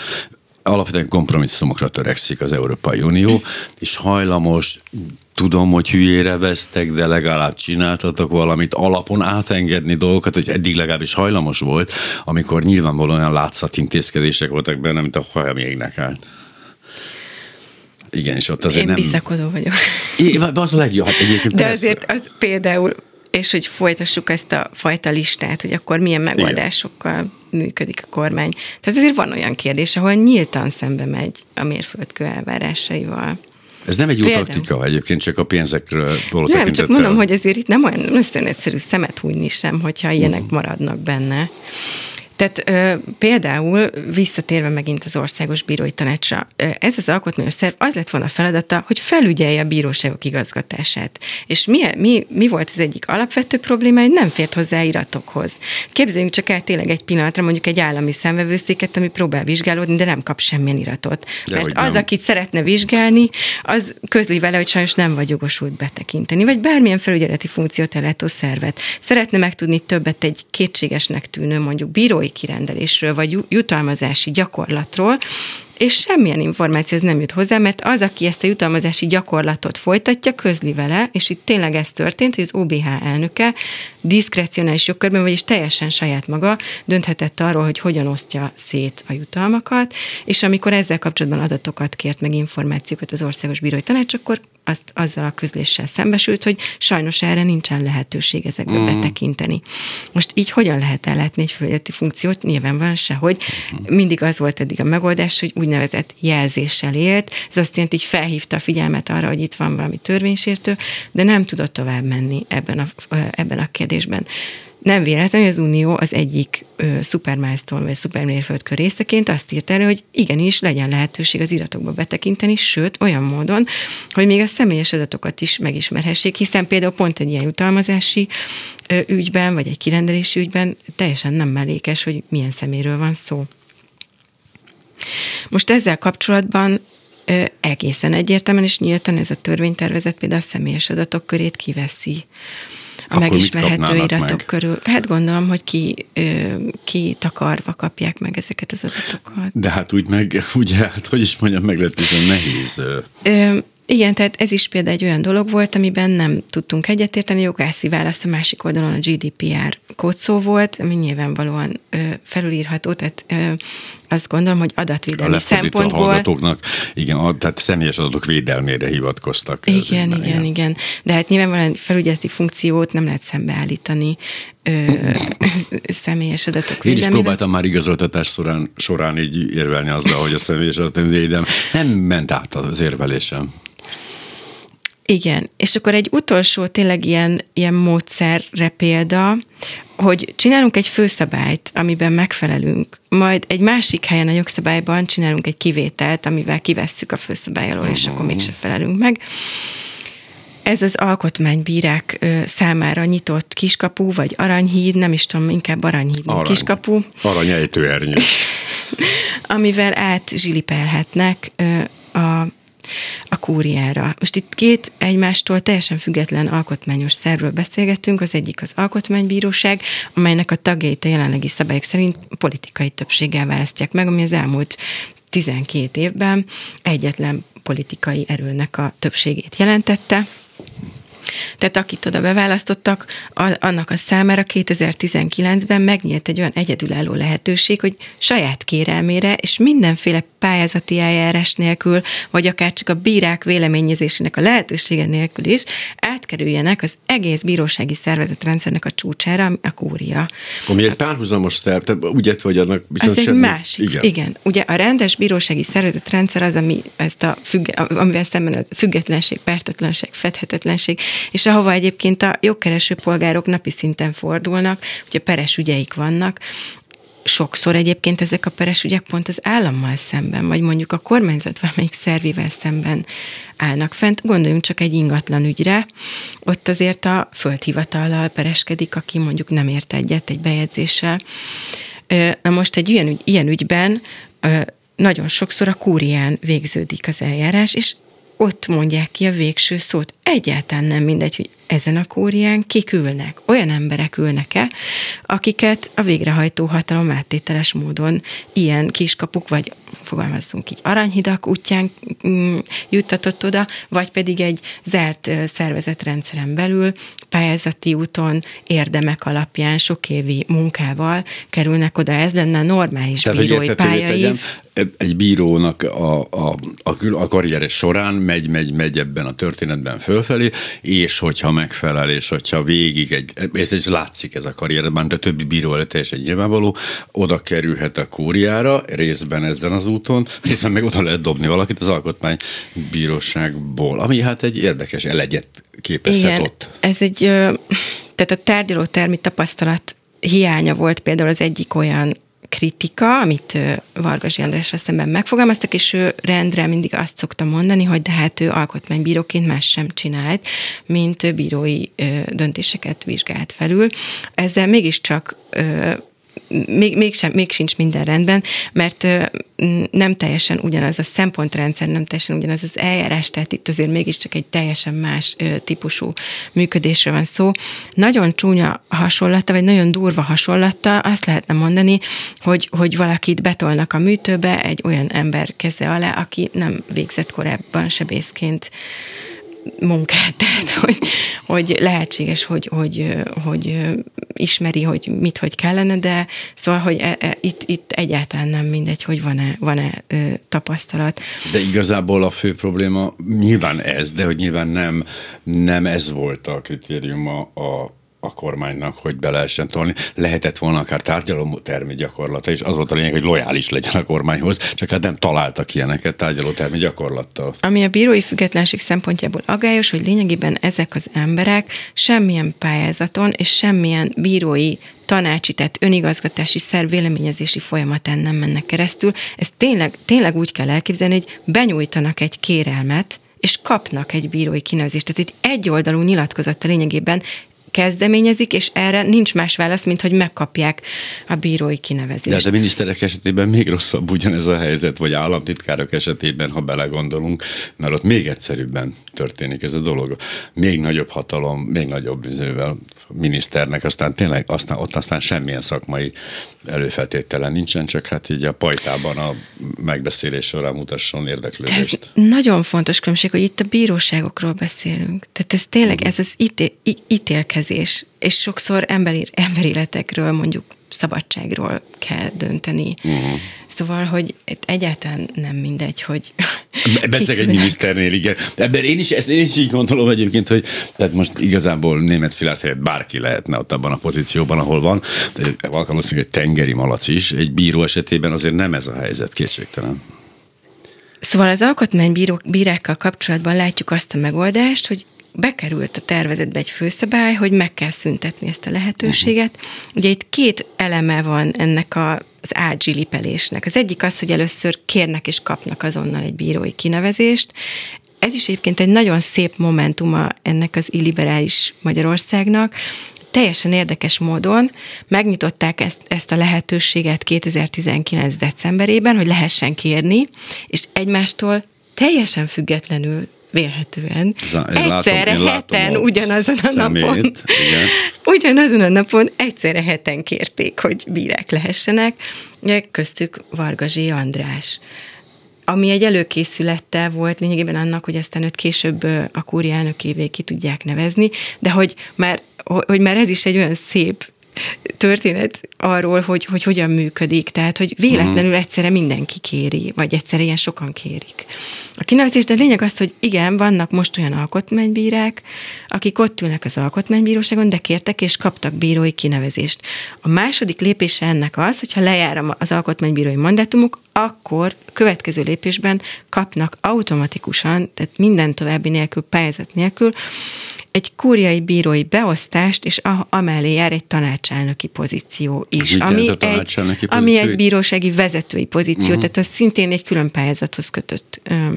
alapvetően kompromisszumokra törekszik az Európai Unió, és hajlamos, tudom, hogy hülyére vesztek, de legalább csináltatok valamit, alapon átengedni dolgokat, hogy eddig legalábbis hajlamos volt, amikor nyilvánvalóan olyan látszat intézkedések voltak benne, mint a haja égnek állt. Igen, és ott azért Én nem... bizakodó vagyok. É, az a legjobb, hát egyébként De persze. azért az például, és hogy folytassuk ezt a fajta listát, hogy akkor milyen megoldásokkal Igen. Működik a kormány. Tehát azért van olyan kérdés, ahol nyíltan szembe megy a mérföldkő elvárásaival. Ez nem egy jó Például. taktika egyébként, csak a pénzekről Nem, csak tekintettel. mondom, hogy azért itt nem olyan összön egyszerű szemet hújni sem, hogyha ilyenek Mhm. maradnak benne. Tehát ö, például visszatérve megint az Országos Bírói Tanácsra, ez az alkotmányos szerv az lett volna a feladata, hogy felügyelje a bíróságok igazgatását. És mi, mi, mi volt az egyik alapvető probléma, hogy nem fért hozzá iratokhoz. Képzeljünk csak el tényleg egy pillanatra mondjuk egy állami szemvevőszéket, ami próbál vizsgálódni, de nem kap semmilyen iratot. De Mert az, nem. akit szeretne vizsgálni, az közli vele, hogy sajnos nem vagy jogosult betekinteni, vagy bármilyen felügyeleti funkciót ellátó szervet. Szeretne megtudni többet egy kétségesnek tűnő mondjuk bírói kirendelésről, vagy ju- jutalmazási gyakorlatról, és semmilyen információ ez nem jut hozzá, mert az, aki ezt a jutalmazási gyakorlatot folytatja, közli vele, és itt tényleg ez történt, hogy az OBH elnöke diszkrecionális jogkörben, vagyis teljesen saját maga dönthetett arról, hogy hogyan osztja szét a jutalmakat, és amikor ezzel kapcsolatban adatokat kért meg információkat az Országos Bírói Tanács, akkor azt, azzal a közléssel szembesült, hogy sajnos erre nincsen lehetőség ezekbe mm. betekinteni. Most így hogyan lehet ellátni egy felületi funkciót? Nyilvánvalóan se, hogy mindig az volt eddig a megoldás, hogy úgynevezett jelzéssel élt. Ez azt jelenti, hogy felhívta a figyelmet arra, hogy itt van valami törvénysértő, de nem tudott tovább menni ebben a, ebben a kérdésben. Nem véletlenül az Unió az egyik ö, szupermilestone vagy szupermérföldkör részeként azt írt elő, hogy igenis legyen lehetőség az iratokba betekinteni, sőt olyan módon, hogy még a személyes adatokat is megismerhessék, hiszen például pont egy ilyen jutalmazási ügyben, vagy egy kirendelési ügyben teljesen nem mellékes, hogy milyen szeméről van szó. Most ezzel kapcsolatban egészen egyértelműen és nyíltan ez a törvénytervezet például a személyes adatok körét kiveszi a Akkor megismerhető iratok meg? körül. Hát gondolom, hogy ki, ki takarva kapják meg ezeket az adatokat. De hát úgy meg, ugye, hát hogy is mondjam, meglehetősen nehéz. ö, igen, tehát ez is például egy olyan dolog volt, amiben nem tudtunk egyetérteni. Jogászi válasz a másik oldalon a GDPR kódszó volt, ami nyilvánvalóan ö, felülírható, tehát ö, azt gondolom, hogy A adatvédelmi a szempontból... hallgatóknak, igen, a, tehát személyes adatok védelmére hivatkoztak. Igen, ügyben, igen, igen. De hát nyilvánvalóan felügyeleti funkciót nem lehet szembeállítani ö, személyes adatok Én is próbáltam már igazoltatás során, során így érvelni azzal, hogy a személyes adatvédelem nem ment át az érvelésem. Igen, és akkor egy utolsó tényleg ilyen, ilyen módszerre példa, hogy csinálunk egy főszabályt, amiben megfelelünk, majd egy másik helyen a jogszabályban csinálunk egy kivételt, amivel kivesszük a főszabály alól, és akkor mégse felelünk meg. Ez az alkotmánybírák számára nyitott kiskapu, vagy aranyhíd, nem is tudom, inkább aranyhíd, mint Arany. kiskapu, Aranyejtőernyő. amivel átzsilipelhetnek a, a kúriára. Most itt két egymástól teljesen független alkotmányos szervről beszélgetünk, az egyik az alkotmánybíróság, amelynek a tagjait a jelenlegi szabályok szerint politikai többséggel választják meg, ami az elmúlt 12 évben egyetlen politikai erőnek a többségét jelentette. Tehát akit oda beválasztottak, annak a számára 2019-ben megnyílt egy olyan egyedülálló lehetőség, hogy saját kérelmére és mindenféle pályázati eljárás nélkül, vagy akár csak a bírák véleményezésének a lehetősége nélkül is átkerüljenek az egész bírósági szervezetrendszernek a csúcsára, a kúria. Ami egy párhuzamos szerv, tehát úgy értve, hogy annak viszont egy semmi- másik. Igen. Igen. Ugye a rendes bírósági szervezetrendszer az, ami ezt a függe, amivel szemben a függetlenség, pártatlenség, fedhetetlenség, és ahova egyébként a jogkereső polgárok napi szinten fordulnak, ugye peres ügyeik vannak, sokszor egyébként ezek a peres ügyek pont az állammal szemben, vagy mondjuk a kormányzat valamelyik szervivel szemben állnak fent. Gondoljunk csak egy ingatlan ügyre, ott azért a földhivatallal pereskedik, aki mondjuk nem ért egyet egy bejegyzéssel, Na most egy ilyen, ügy, ilyen ügyben nagyon sokszor a kúrián végződik az eljárás, és ott mondják ki a végső szót. Egyáltalán nem mindegy, hogy ezen a kórián kik ülnek. Olyan emberek ülnek-e, akiket a végrehajtó hatalom áttételes módon ilyen kiskapuk, vagy fogalmazzunk így, aranyhidak útján mm, juttatott oda, vagy pedig egy zárt szervezetrendszeren belül pályázati úton, érdemek alapján, sok évi munkával kerülnek oda. Ez lenne a normális Tehát, bírói pályaév egy bírónak a, a, a, a karrieres során megy, megy, megy ebben a történetben fölfelé, és hogyha megfelel, és hogyha végig egy, ez, ez látszik ez a karrierben, de a többi bíró előtt teljesen nyilvánvaló, oda kerülhet a kúriára, részben ezen az úton, részben meg oda lehet dobni valakit az alkotmánybíróságból, ami hát egy érdekes elegyet képezhet Igen, ott. ez egy, tehát a tárgyaló termi tapasztalat hiánya volt például az egyik olyan kritika, amit Vargas Andrásra szemben megfogalmaztak, és ő rendre mindig azt szokta mondani, hogy de hát ő alkotmánybíróként más sem csinált, mint bírói döntéseket vizsgált felül. Ezzel mégiscsak még, sem, még sincs minden rendben, mert nem teljesen ugyanaz a szempontrendszer, nem teljesen ugyanaz az eljárás, tehát itt azért mégiscsak egy teljesen más típusú működésről van szó. Nagyon csúnya hasonlata, vagy nagyon durva hasonlata, azt lehetne mondani, hogy, hogy valakit betolnak a műtőbe egy olyan ember keze alá, aki nem végzett korábban sebészként munkát, tehát hogy, hogy lehetséges, hogy, hogy, hogy ismeri, hogy mit, hogy kellene, de szóval, hogy e, e, itt, itt egyáltalán nem mindegy, hogy van-e, van-e tapasztalat. De igazából a fő probléma nyilván ez, de hogy nyilván nem, nem ez volt a kritérium a, a a kormánynak, hogy be lehessen tolni. Lehetett volna akár tárgyalótermi gyakorlata, és az volt a lényeg, hogy lojális legyen a kormányhoz, csak hát nem találtak ilyeneket tárgyalótermi gyakorlattal. Ami a bírói függetlenség szempontjából agályos, hogy lényegében ezek az emberek semmilyen pályázaton és semmilyen bírói tanácsi, tehát önigazgatási szerv véleményezési folyamatán nem mennek keresztül. Ez tényleg, tényleg úgy kell elképzelni, hogy benyújtanak egy kérelmet, és kapnak egy bírói kinevezést. Tehát itt egyoldalú nyilatkozata lényegében kezdeményezik, és erre nincs más válasz, mint hogy megkapják a bírói kinevezést. De hát a miniszterek esetében még rosszabb ugyanez a helyzet, vagy államtitkárok esetében, ha belegondolunk, mert ott még egyszerűbben történik ez a dolog. Még nagyobb hatalom, még nagyobb vizővel miniszternek, aztán tényleg aztán, ott aztán semmilyen szakmai előfeltétele nincsen, csak hát így a pajtában a megbeszélés során mutasson érdeklődést. ez nagyon fontos különbség, hogy itt a bíróságokról beszélünk. Tehát ez tényleg, ez az ité, ítélkezés, és sokszor emberi, emberéletekről, mondjuk szabadságról kell dönteni. Uh-huh. Szóval, hogy egyáltalán nem mindegy, hogy... Beszélek egy miniszternél, igen. Ebben én is, ezt én is így gondolom egyébként, hogy tehát most igazából német Szilárd helyett bárki lehetne ott abban a pozícióban, ahol van. Valószínűleg egy tengeri malac is. Egy bíró esetében azért nem ez a helyzet kétségtelen. Szóval az alkotmánybírákkal kapcsolatban látjuk azt a megoldást, hogy bekerült a tervezetbe egy főszabály, hogy meg kell szüntetni ezt a lehetőséget. Uh-huh. Ugye itt két eleme van ennek a, az ágyzsilipelésnek. Az egyik az, hogy először kérnek és kapnak azonnal egy bírói kinevezést. Ez is egyébként egy nagyon szép momentuma ennek az illiberális Magyarországnak, teljesen érdekes módon megnyitották ezt, ezt a lehetőséget 2019. decemberében, hogy lehessen kérni, és egymástól teljesen függetlenül vélhetően. egyszerre látom, heten ugyanazon a szemét, napon, igen. ugyanazon a napon egyszerre heten kérték, hogy bírák lehessenek, köztük Vargazsi András ami egy előkészülette volt lényegében annak, hogy aztán őt később a kúri elnökévé ki tudják nevezni, de hogy már, hogy már ez is egy olyan szép történet arról, hogy, hogy hogyan működik. Tehát, hogy véletlenül mhm. egyszerre mindenki kéri, vagy egyszerre ilyen sokan kérik. A kinevezés, de a lényeg az, hogy igen, vannak most olyan alkotmánybírák, akik ott ülnek az alkotmánybíróságon, de kértek és kaptak bírói kinevezést. A második lépése ennek az, hogyha lejár az alkotmánybírói mandátumuk, akkor következő lépésben kapnak automatikusan, tehát minden további nélkül, pályázat nélkül egy kúriai bírói beosztást, és a, amellé jár egy tanácselnöki pozíció is, Mit ami egy, pozíció? ami egy bírósági vezetői pozíció, uh-huh. tehát az szintén egy külön pályázathoz kötött ö,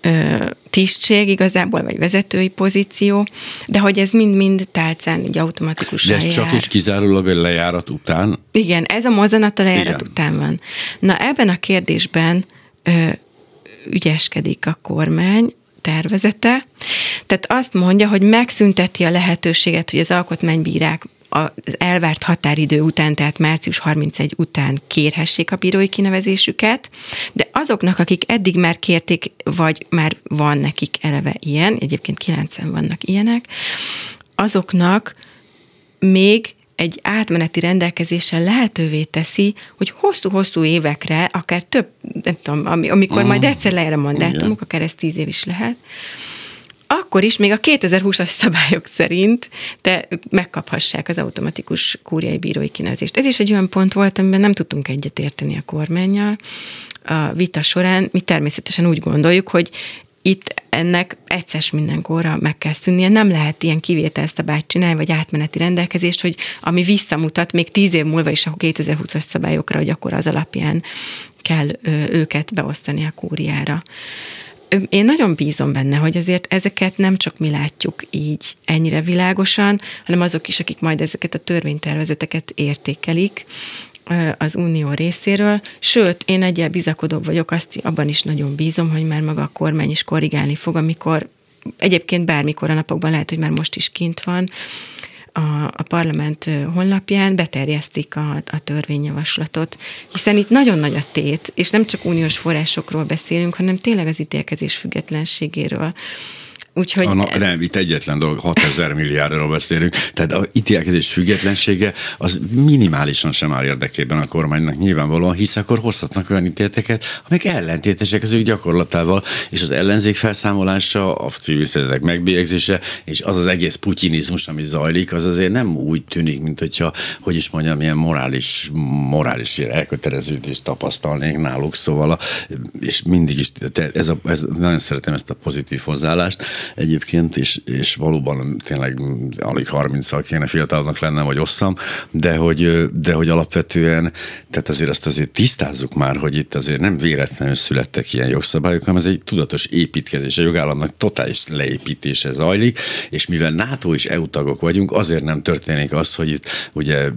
ö, tisztség igazából, vagy vezetői pozíció, de hogy ez mind-mind tálcán így automatikusan De ez csak és kizárólag a lejárat után? Igen, ez a mozanat a lejárat Igen. után van. Na ebben a kérdésben ö, ügyeskedik a kormány, tervezete. Tehát azt mondja, hogy megszünteti a lehetőséget, hogy az alkotmánybírák az elvárt határidő után, tehát március 31 után kérhessék a bírói kinevezésüket, de azoknak, akik eddig már kérték, vagy már van nekik eleve ilyen, egyébként kilencen vannak ilyenek, azoknak még egy átmeneti rendelkezéssel lehetővé teszi, hogy hosszú-hosszú évekre, akár több, nem tudom, amikor majd mm. egyszer lejár a mandátumok, akár ez tíz év is lehet, akkor is még a 2020-as szabályok szerint te megkaphassák az automatikus kúriai bírói kinevezést. Ez is egy olyan pont volt, amiben nem tudtunk egyet érteni a kormányjal a vita során. Mi természetesen úgy gondoljuk, hogy itt ennek egyszer mindenkorra meg kell szűnnie. Nem lehet ilyen kivételszabályt csinálni, vagy átmeneti rendelkezést, hogy ami visszamutat még tíz év múlva is a 2020-as szabályokra, hogy akkor az alapján kell őket beosztani a kúriára én nagyon bízom benne, hogy azért ezeket nem csak mi látjuk így ennyire világosan, hanem azok is, akik majd ezeket a törvénytervezeteket értékelik az unió részéről. Sőt, én egyel bizakodóbb vagyok, azt abban is nagyon bízom, hogy már maga a kormány is korrigálni fog, amikor egyébként bármikor a napokban lehet, hogy már most is kint van, a, a parlament honlapján beterjesztik a, a törvényjavaslatot, hiszen itt nagyon nagy a tét, és nem csak uniós forrásokról beszélünk, hanem tényleg az ítélkezés függetlenségéről. Úgyhogy... A, nem, itt egyetlen dolog, 6000 milliárdról beszélünk, tehát a ítélkezés függetlensége az minimálisan sem áll érdekében a kormánynak nyilvánvalóan, hisz akkor hozhatnak olyan ítéleteket, amik ellentétesek az ő gyakorlatával, és az ellenzék felszámolása, a civil szervezetek megbélyegzése, és az az egész putinizmus, ami zajlik, az azért nem úgy tűnik, mint hogyha, hogy is mondjam, ilyen morális, morális elköteleződést tapasztalnék náluk, szóval, a, és mindig is, ez a, ez, nagyon szeretem ezt a pozitív hozzáállást, egyébként, és, és valóban tényleg alig 30-szal kéne fiatalnak lennem, vagy osszam, de hogy, de hogy alapvetően, tehát azért azt azért tisztázzuk már, hogy itt azért nem véletlenül születtek ilyen jogszabályok, hanem ez egy tudatos építkezés, a jogállamnak totális leépítése zajlik, és mivel NATO és EU tagok vagyunk, azért nem történik az, hogy itt ugye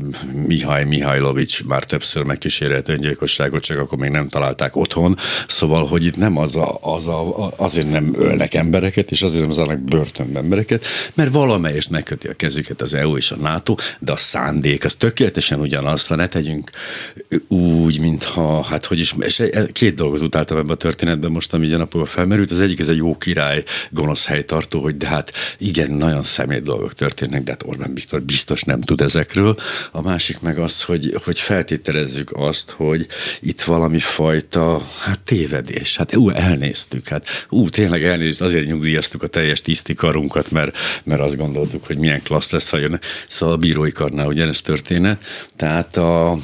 Mihály Mihajlovics már többször megkísérelt öngyilkosságot, csak akkor még nem találták otthon, szóval, hogy itt nem az a, az a, azért nem ölnek embereket, és azért nem zárnak börtönbe embereket, mert valamelyest megköti a kezüket az EU és a NATO, de a szándék az tökéletesen ugyanaz, ne tegyünk úgy, mintha, hát hogy is, és két dolgot utáltam ebben a történetben most, ami napokban felmerült. Az egyik, ez egy jó király, gonosz helytartó, hogy de hát igen, nagyon személy dolgok történnek, de hát Orbán Viktor biztos nem tud ezekről. A másik meg az, hogy, hogy feltételezzük azt, hogy itt valami fajta hát tévedés. Hát ú, elnéztük, hát ú, tényleg elnézést, azért nyugdíjaztuk a teljes tisztikarunkat, mert, mert azt gondoltuk, hogy milyen klassz lesz, ha jön. Szóval a bírói karnál ugyanez történet. Tehát a,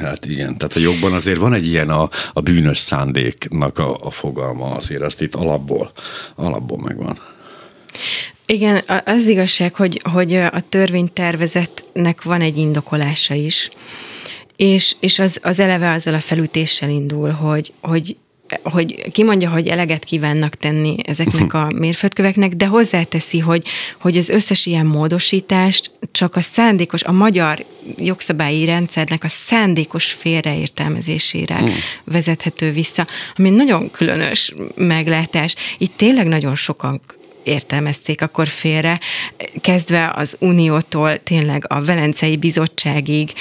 hát igen, tehát a jogban azért van egy ilyen a, a bűnös szándéknak a, a fogalma, azért azt itt alapból, alapból megvan. Igen, az igazság, hogy, hogy a törvénytervezetnek van egy indokolása is, és, és az, az eleve azzal a felütéssel indul, hogy, hogy hogy kimondja, hogy eleget kívánnak tenni ezeknek a mérföldköveknek, de hozzáteszi, hogy, hogy az összes ilyen módosítást csak a szándékos, a magyar jogszabályi rendszernek a szándékos félreértelmezésére hmm. vezethető vissza, ami nagyon különös meglátás. Itt tényleg nagyon sokan értelmezték akkor félre, kezdve az Uniótól tényleg a Velencei Bizottságig,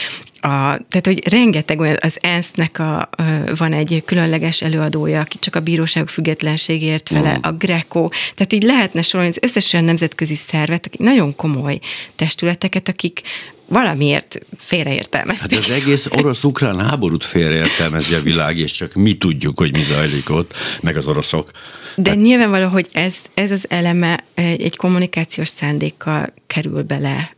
a, tehát, hogy rengeteg olyan, az ENSZ-nek a, a, van egy különleges előadója, aki csak a bíróság függetlenségért fele, mm. a Greco, tehát így lehetne sorolni az összes olyan nemzetközi szervet, akik nagyon komoly testületeket, akik valamiért félreértelmezték. Hát az egész orosz-ukrán háborút félreértelmezi a világ, és csak mi tudjuk, hogy mi zajlik ott, meg az oroszok. De Tehát... nyilvánvaló, hogy ez, ez az eleme egy, egy kommunikációs szándékkal kerül bele.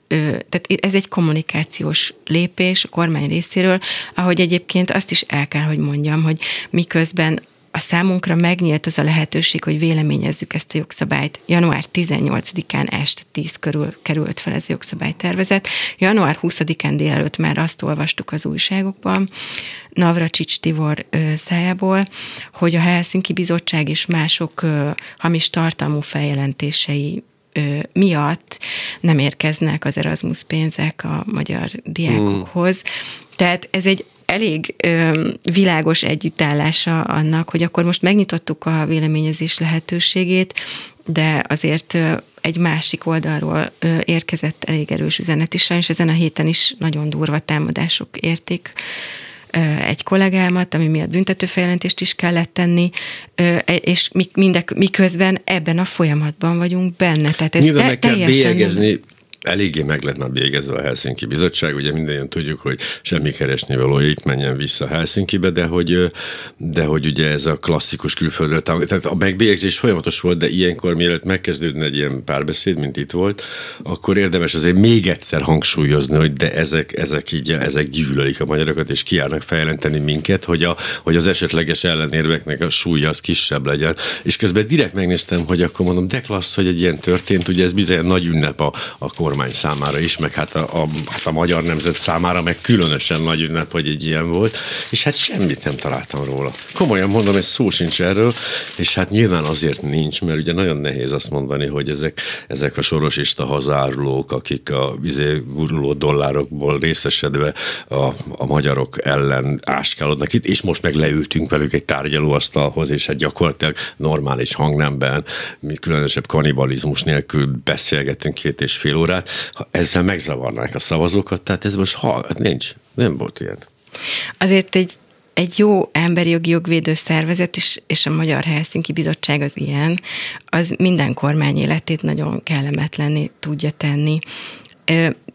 Tehát ez egy kommunikációs lépés a kormány részéről, ahogy egyébként azt is el kell, hogy mondjam, hogy miközben a számunkra megnyílt az a lehetőség, hogy véleményezzük ezt a jogszabályt. Január 18-án este 10 körül került fel ez a jogszabálytervezet. Január 20-án délelőtt már azt olvastuk az újságokban, Navracsics Tibor szájából, hogy a Helsinki Bizottság és mások hamis tartalmú feljelentései miatt nem érkeznek az Erasmus pénzek a magyar diákokhoz. Mm. Tehát ez egy elég ö, világos együttállása annak, hogy akkor most megnyitottuk a véleményezés lehetőségét, de azért egy másik oldalról érkezett elég erős üzenet is, és ezen a héten is nagyon durva támadások érték egy kollégámat, ami miatt büntetőfeljelentést is kellett tenni, és mindek, miközben ebben a folyamatban vagyunk benne. Tehát ez Nyilván te, meg kell bélyegezni, eléggé meg lett már végezve a Helsinki Bizottság, ugye mindannyian tudjuk, hogy semmi keresni valója, itt menjen vissza Helsinkibe, de hogy, de hogy ugye ez a klasszikus külföldről, tehát a megbélyegzés folyamatos volt, de ilyenkor mielőtt megkezdődne egy ilyen párbeszéd, mint itt volt, akkor érdemes azért még egyszer hangsúlyozni, hogy de ezek, ezek így, ezek gyűlölik a magyarokat, és kiállnak feljelenteni minket, hogy, a, hogy az esetleges ellenérveknek a súlya az kisebb legyen. És közben direkt megnéztem, hogy akkor mondom, de klassz, hogy egy ilyen történt, ugye ez bizony nagy ünnep a, a kormány számára is, meg hát a, a, hát a magyar nemzet számára meg különösen nagy ünnep, hogy egy ilyen volt, és hát semmit nem találtam róla. Komolyan mondom, ez szó sincs erről, és hát nyilván azért nincs, mert ugye nagyon nehéz azt mondani, hogy ezek, ezek a sorosista hazárulók, akik a izé, guruló dollárokból részesedve a, a magyarok ellen áskálodnak itt, és most meg leültünk velük egy tárgyalóasztalhoz, és egy gyakorlatilag normális hangnemben, különösebb kanibalizmus nélkül beszélgettünk két és fél órát, ha ezzel megzavarnák a szavazókat, tehát ez most ha, hát nincs, nem volt ilyen. Azért egy egy jó emberi jogi jogvédő szervezet is, és a Magyar Helsinki Bizottság az ilyen, az minden kormány életét nagyon kellemetlenné tudja tenni.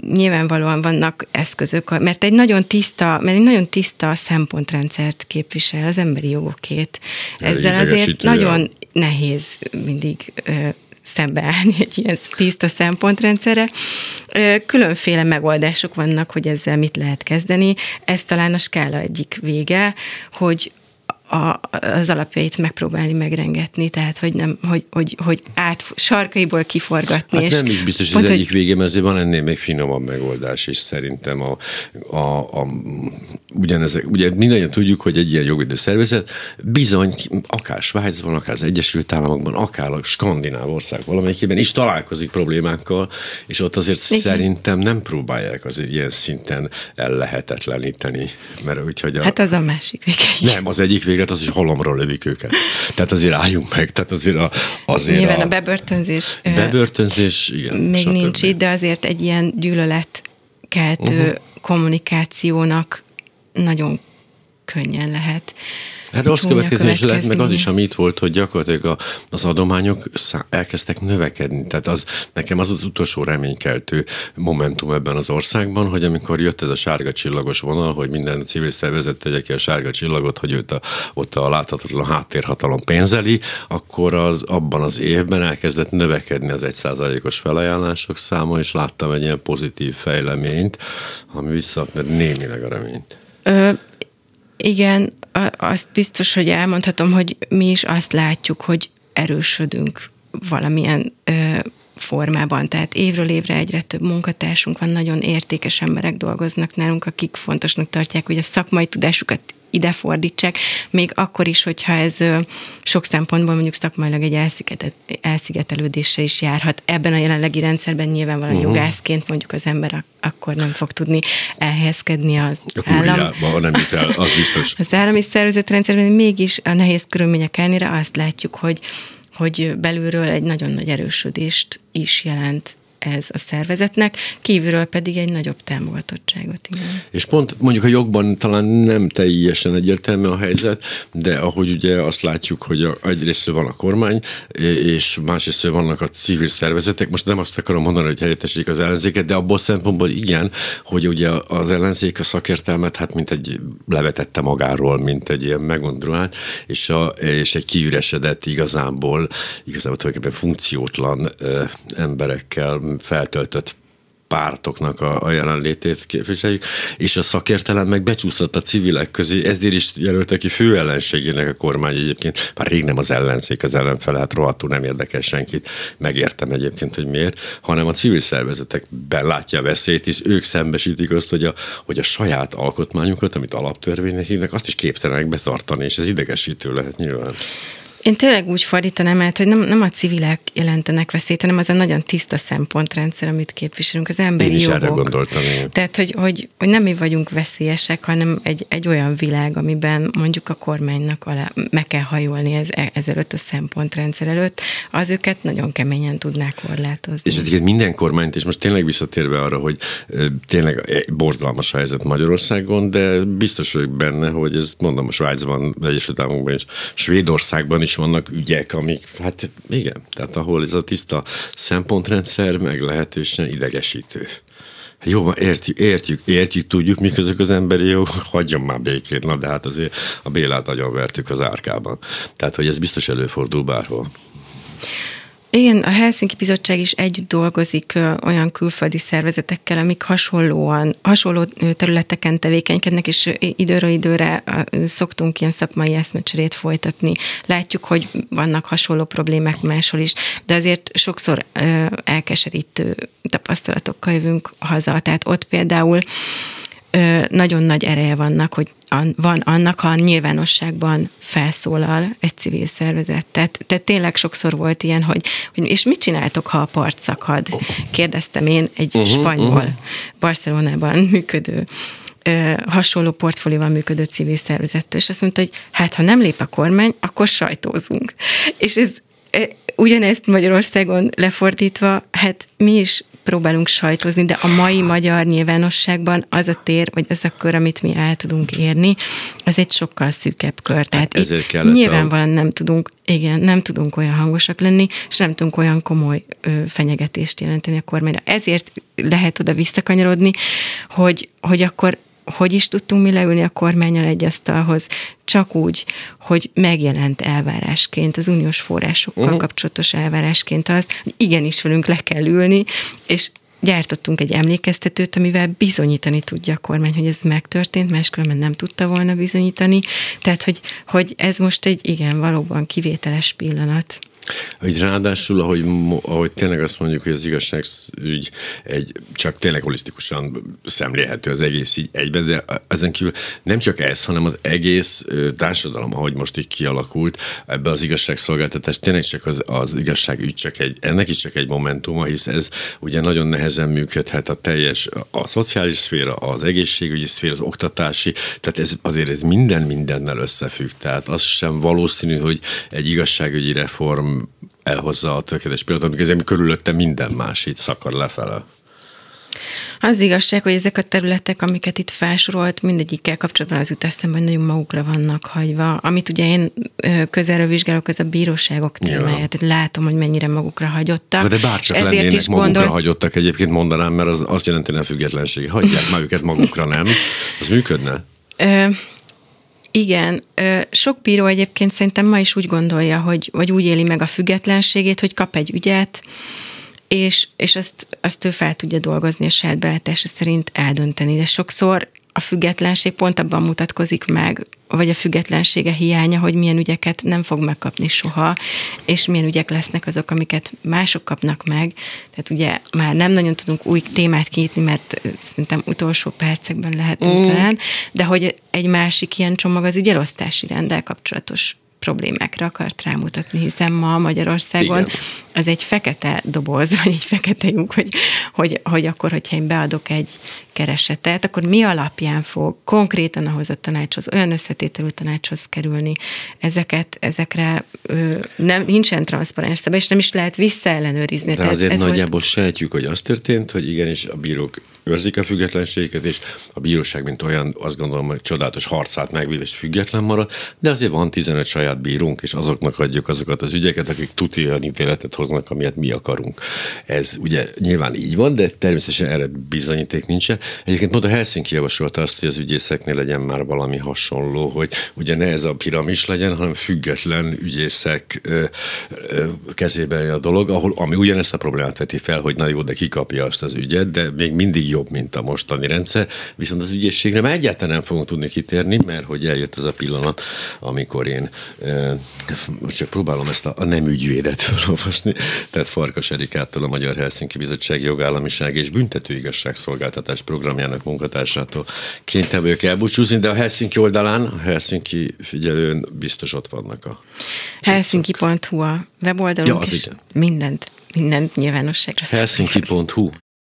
Nyilvánvalóan vannak eszközök, mert egy nagyon tiszta, mert egy nagyon tiszta szempontrendszert képvisel az emberi jogokét. Ezzel azért nagyon nehéz mindig szembeállni egy ilyen tiszta szempontrendszerre. Különféle megoldások vannak, hogy ezzel mit lehet kezdeni. Ez talán a skála egyik vége, hogy a, az alapjait megpróbálni megrengetni, tehát hogy nem, hogy, hogy, hogy át sarkaiból kiforgatni. Hát és nem is biztos, hogy az egyik vége, mert azért van ennél még finomabb megoldás is szerintem. A, a, a, ugyanezek, ugye mindannyian tudjuk, hogy egy ilyen jogvédő szervezet bizony akár Svájcban, akár az Egyesült Államokban, akár a skandináv ország valamelyikében is találkozik problémákkal, és ott azért Igen. szerintem nem próbálják az ilyen szinten ellehetetleníteni. Mert úgyhogy a, hát az a másik vége. Nem, az egyik vége véget az, hogy halomra lövik őket. Tehát azért álljunk meg, tehát azért a... Azért Nyilván a, a bebörtönzés... Bebörtönzés, igen. Még nincs itt, de azért egy ilyen gyűlöletkeltő uh-huh. kommunikációnak nagyon könnyen lehet Hát rossz következés lett meg az is, ami itt volt, hogy gyakorlatilag a, az adományok elkezdtek növekedni. Tehát az, nekem az az utolsó reménykeltő momentum ebben az országban, hogy amikor jött ez a sárga csillagos vonal, hogy minden civil szervezet tegye ki a sárga csillagot, hogy őt a, ott a láthatatlan háttérhatalom pénzeli, akkor az, abban az évben elkezdett növekedni az egyszázalékos felajánlások száma, és láttam egy ilyen pozitív fejleményt, ami visszaadta némileg a reményt. Ö, igen, azt biztos, hogy elmondhatom, hogy mi is azt látjuk, hogy erősödünk valamilyen ö, formában. Tehát évről évre egyre több munkatársunk van, nagyon értékes emberek dolgoznak nálunk, akik fontosnak tartják, hogy a szakmai tudásukat ide fordítsák, még akkor is, hogyha ez sok szempontból mondjuk szakmailag egy elszigetelődéssel is járhat. Ebben a jelenlegi rendszerben nyilvánvalóan uh-huh. jogászként mondjuk az ember akkor nem fog tudni elhelyezkedni az a állam. nem jut el, az biztos. Az állami szervezetrendszerben mégis a nehéz körülmények ellenére azt látjuk, hogy hogy belülről egy nagyon nagy erősödést is jelent ez a szervezetnek, kívülről pedig egy nagyobb támogatottságot. Igen. És pont mondjuk a jogban talán nem teljesen egyértelmű a helyzet, de ahogy ugye azt látjuk, hogy a, egyrészt van a kormány, és másrészt vannak a civil szervezetek, most nem azt akarom mondani, hogy helyettesítik az ellenzéket, de abból szempontból igen, hogy ugye az ellenzék a szakértelmet hát mint egy levetette magáról, mint egy ilyen megondrulált, és, a, és egy kiüresedett igazából, igazából tulajdonképpen funkciótlan emberekkel feltöltött pártoknak a, a jelenlétét képviseljük, és a szakértelem meg becsúszott a civilek közé, ezért is jelölte ki fő ellenségének a kormány egyébként. Már rég nem az ellenzék, az ellenfele, hát rohadtul nem érdekel senkit, megértem egyébként, hogy miért, hanem a civil szervezetek belátja a veszélyt, és ők szembesítik azt, hogy a, hogy a saját alkotmányukat, amit alaptörvénynek hívnak, azt is képtelenek betartani, és ez idegesítő lehet nyilván. Én tényleg úgy fordítanám át, hogy nem, nem a civilek jelentenek veszélyt, hanem az a nagyon tiszta szempontrendszer, amit képviselünk, az emberi Én is jogok. erre gondoltam. Igen. Tehát, hogy, hogy, hogy nem mi vagyunk veszélyesek, hanem egy, egy olyan világ, amiben mondjuk a kormánynak alá, meg kell hajolni ez, ezelőtt a szempontrendszer előtt, az őket nagyon keményen tudnák korlátozni. És egyébként minden kormányt, és most tényleg visszatérve arra, hogy tényleg borzalmas a helyzet Magyarországon, de biztos vagyok benne, hogy ez mondom a Svájcban, Egyesült Államokban és Svédországban is vannak ügyek, amik, hát igen, tehát ahol ez a tiszta szempontrendszer meglehetősen idegesítő. Jó, értjük, értjük, értjük, tudjuk, mik ezek az emberi jogok, hagyjon már békét, na de hát azért a Bélát agyon vertük az árkában. Tehát, hogy ez biztos előfordul bárhol. Igen, a Helsinki Bizottság is együtt dolgozik olyan külföldi szervezetekkel, amik hasonlóan, hasonló területeken tevékenykednek, és időről időre szoktunk ilyen szakmai eszmecserét folytatni. Látjuk, hogy vannak hasonló problémák máshol is, de azért sokszor elkeserítő tapasztalatokkal jövünk haza. Tehát ott például nagyon nagy ereje vannak, hogy van annak, ha nyilvánosságban felszólal egy civil szervezet. Tehát, tehát tényleg sokszor volt ilyen, hogy, hogy és mit csináltok, ha a part szakad? Kérdeztem én egy uh-huh, spanyol, uh-huh. Barcelonában működő hasonló portfólióval működő civil szervezettől, és azt mondta, hogy hát ha nem lép a kormány, akkor sajtózunk. És ez ugyanezt Magyarországon lefordítva, hát mi is próbálunk sajtozni, de a mai magyar nyilvánosságban az a tér, vagy az a kör, amit mi el tudunk érni, az egy sokkal szűkebb kör. Hát Tehát hát itt nyilvánvalóan a... nem tudunk, igen, nem tudunk olyan hangosak lenni, és nem tudunk olyan komoly ö, fenyegetést jelenteni a kormányra. Ezért lehet oda visszakanyarodni, hogy, hogy akkor hogy is tudtunk mi leülni a kormányal egy asztalhoz, csak úgy, hogy megjelent elvárásként, az uniós forrásokkal uh-huh. kapcsolatos elvárásként az, hogy igenis velünk le kell ülni, és gyártottunk egy emlékeztetőt, amivel bizonyítani tudja a kormány, hogy ez megtörtént, máskülönben nem tudta volna bizonyítani. Tehát, hogy, hogy ez most egy igen, valóban kivételes pillanat. Hogy ráadásul, ahogy, ahogy tényleg azt mondjuk, hogy az igazságügy egy csak tényleg holisztikusan szemlélhető az egész így egyben, de ezen kívül nem csak ez, hanem az egész társadalom, ahogy most így kialakult, ebbe az igazságszolgáltatás tényleg csak az, az igazságügy csak egy, ennek is csak egy momentuma, hisz ez ugye nagyon nehezen működhet a teljes, a szociális szféra, az egészségügyi szféra, az oktatási, tehát ez azért ez minden mindennel összefügg, tehát az sem valószínű, hogy egy igazságügyi reform elhozza a tökéletes pillanatot, amikor körülötte minden más így szakad lefele. Az igazság, hogy ezek a területek, amiket itt felsorolt, mindegyikkel kapcsolatban az jut eszembe, hogy nagyon magukra vannak hagyva. Amit ugye én közelről vizsgálok, az a bíróságok témája. Tehát látom, hogy mennyire magukra hagyottak. De, de bárcsak Ezért lennének is magukra gondol... hagyottak egyébként mondanám, mert az azt jelenti a függetlenség. Hagyják már őket magukra, nem? Az működne? Ö, igen, sok bíró egyébként szerintem ma is úgy gondolja, hogy, vagy úgy éli meg a függetlenségét, hogy kap egy ügyet, és, és azt, azt ő fel tudja dolgozni a saját belátása szerint eldönteni. De sokszor a függetlenség pont abban mutatkozik meg, vagy a függetlensége hiánya, hogy milyen ügyeket nem fog megkapni soha, és milyen ügyek lesznek azok, amiket mások kapnak meg. Tehát ugye már nem nagyon tudunk új témát kinyitni, mert szerintem utolsó percekben lehetünk mm. talán, de hogy egy másik ilyen csomag az ügyelosztási rendel kapcsolatos problémákra akart rámutatni, hiszen ma Magyarországon Igen. az egy fekete doboz, vagy egy fekete lyuk, hogy, hogy, hogy akkor, hogyha én beadok egy keresetet, akkor mi alapján fog konkrétan ahhoz a tanácshoz, olyan összetételű tanácshoz kerülni. Ezeket, ezekre ö, nem, nincsen transzparens szabály, és nem is lehet visszaellenőrizni. De azért ez nagyjából volt... sejtjük, hogy az történt, hogy igenis a bírók őrzik a függetlenséget, és a bíróság, mint olyan, azt gondolom, hogy csodálatos harcát megvív, és független marad, de azért van 15 saját bírónk, és azoknak adjuk azokat az ügyeket, akik tuti olyan ítéletet hoznak, amilyet mi akarunk. Ez ugye nyilván így van, de természetesen erre bizonyíték nincsen. Egyébként pont a Helsinki javasolta azt, hogy az ügyészeknél legyen már valami hasonló, hogy ugye ne ez a piramis legyen, hanem független ügyészek ö, ö, kezében a dolog, ahol, ami ugyanezt a problémát veti fel, hogy na jó, de kikapja azt az ügyet, de még mindig jobb, mint a mostani rendszer, viszont az ügyészségre már egyáltalán nem fogunk tudni kitérni, mert hogy eljött az a pillanat, amikor én ö, csak próbálom ezt a, a nem ügyvédet felolvasni, tehát Farkas Erikától a Magyar Helsinki Bizottság jogállamiság és büntető igazságszolgáltatás programjának munkatársától kénytelen vagyok elbúcsúzni, de a Helsinki oldalán, a Helsinki figyelőn biztos ott vannak a... Helsinki.hu a weboldalunk, ja, és igen. mindent, mindent nyilvánosságra Helsinki.hu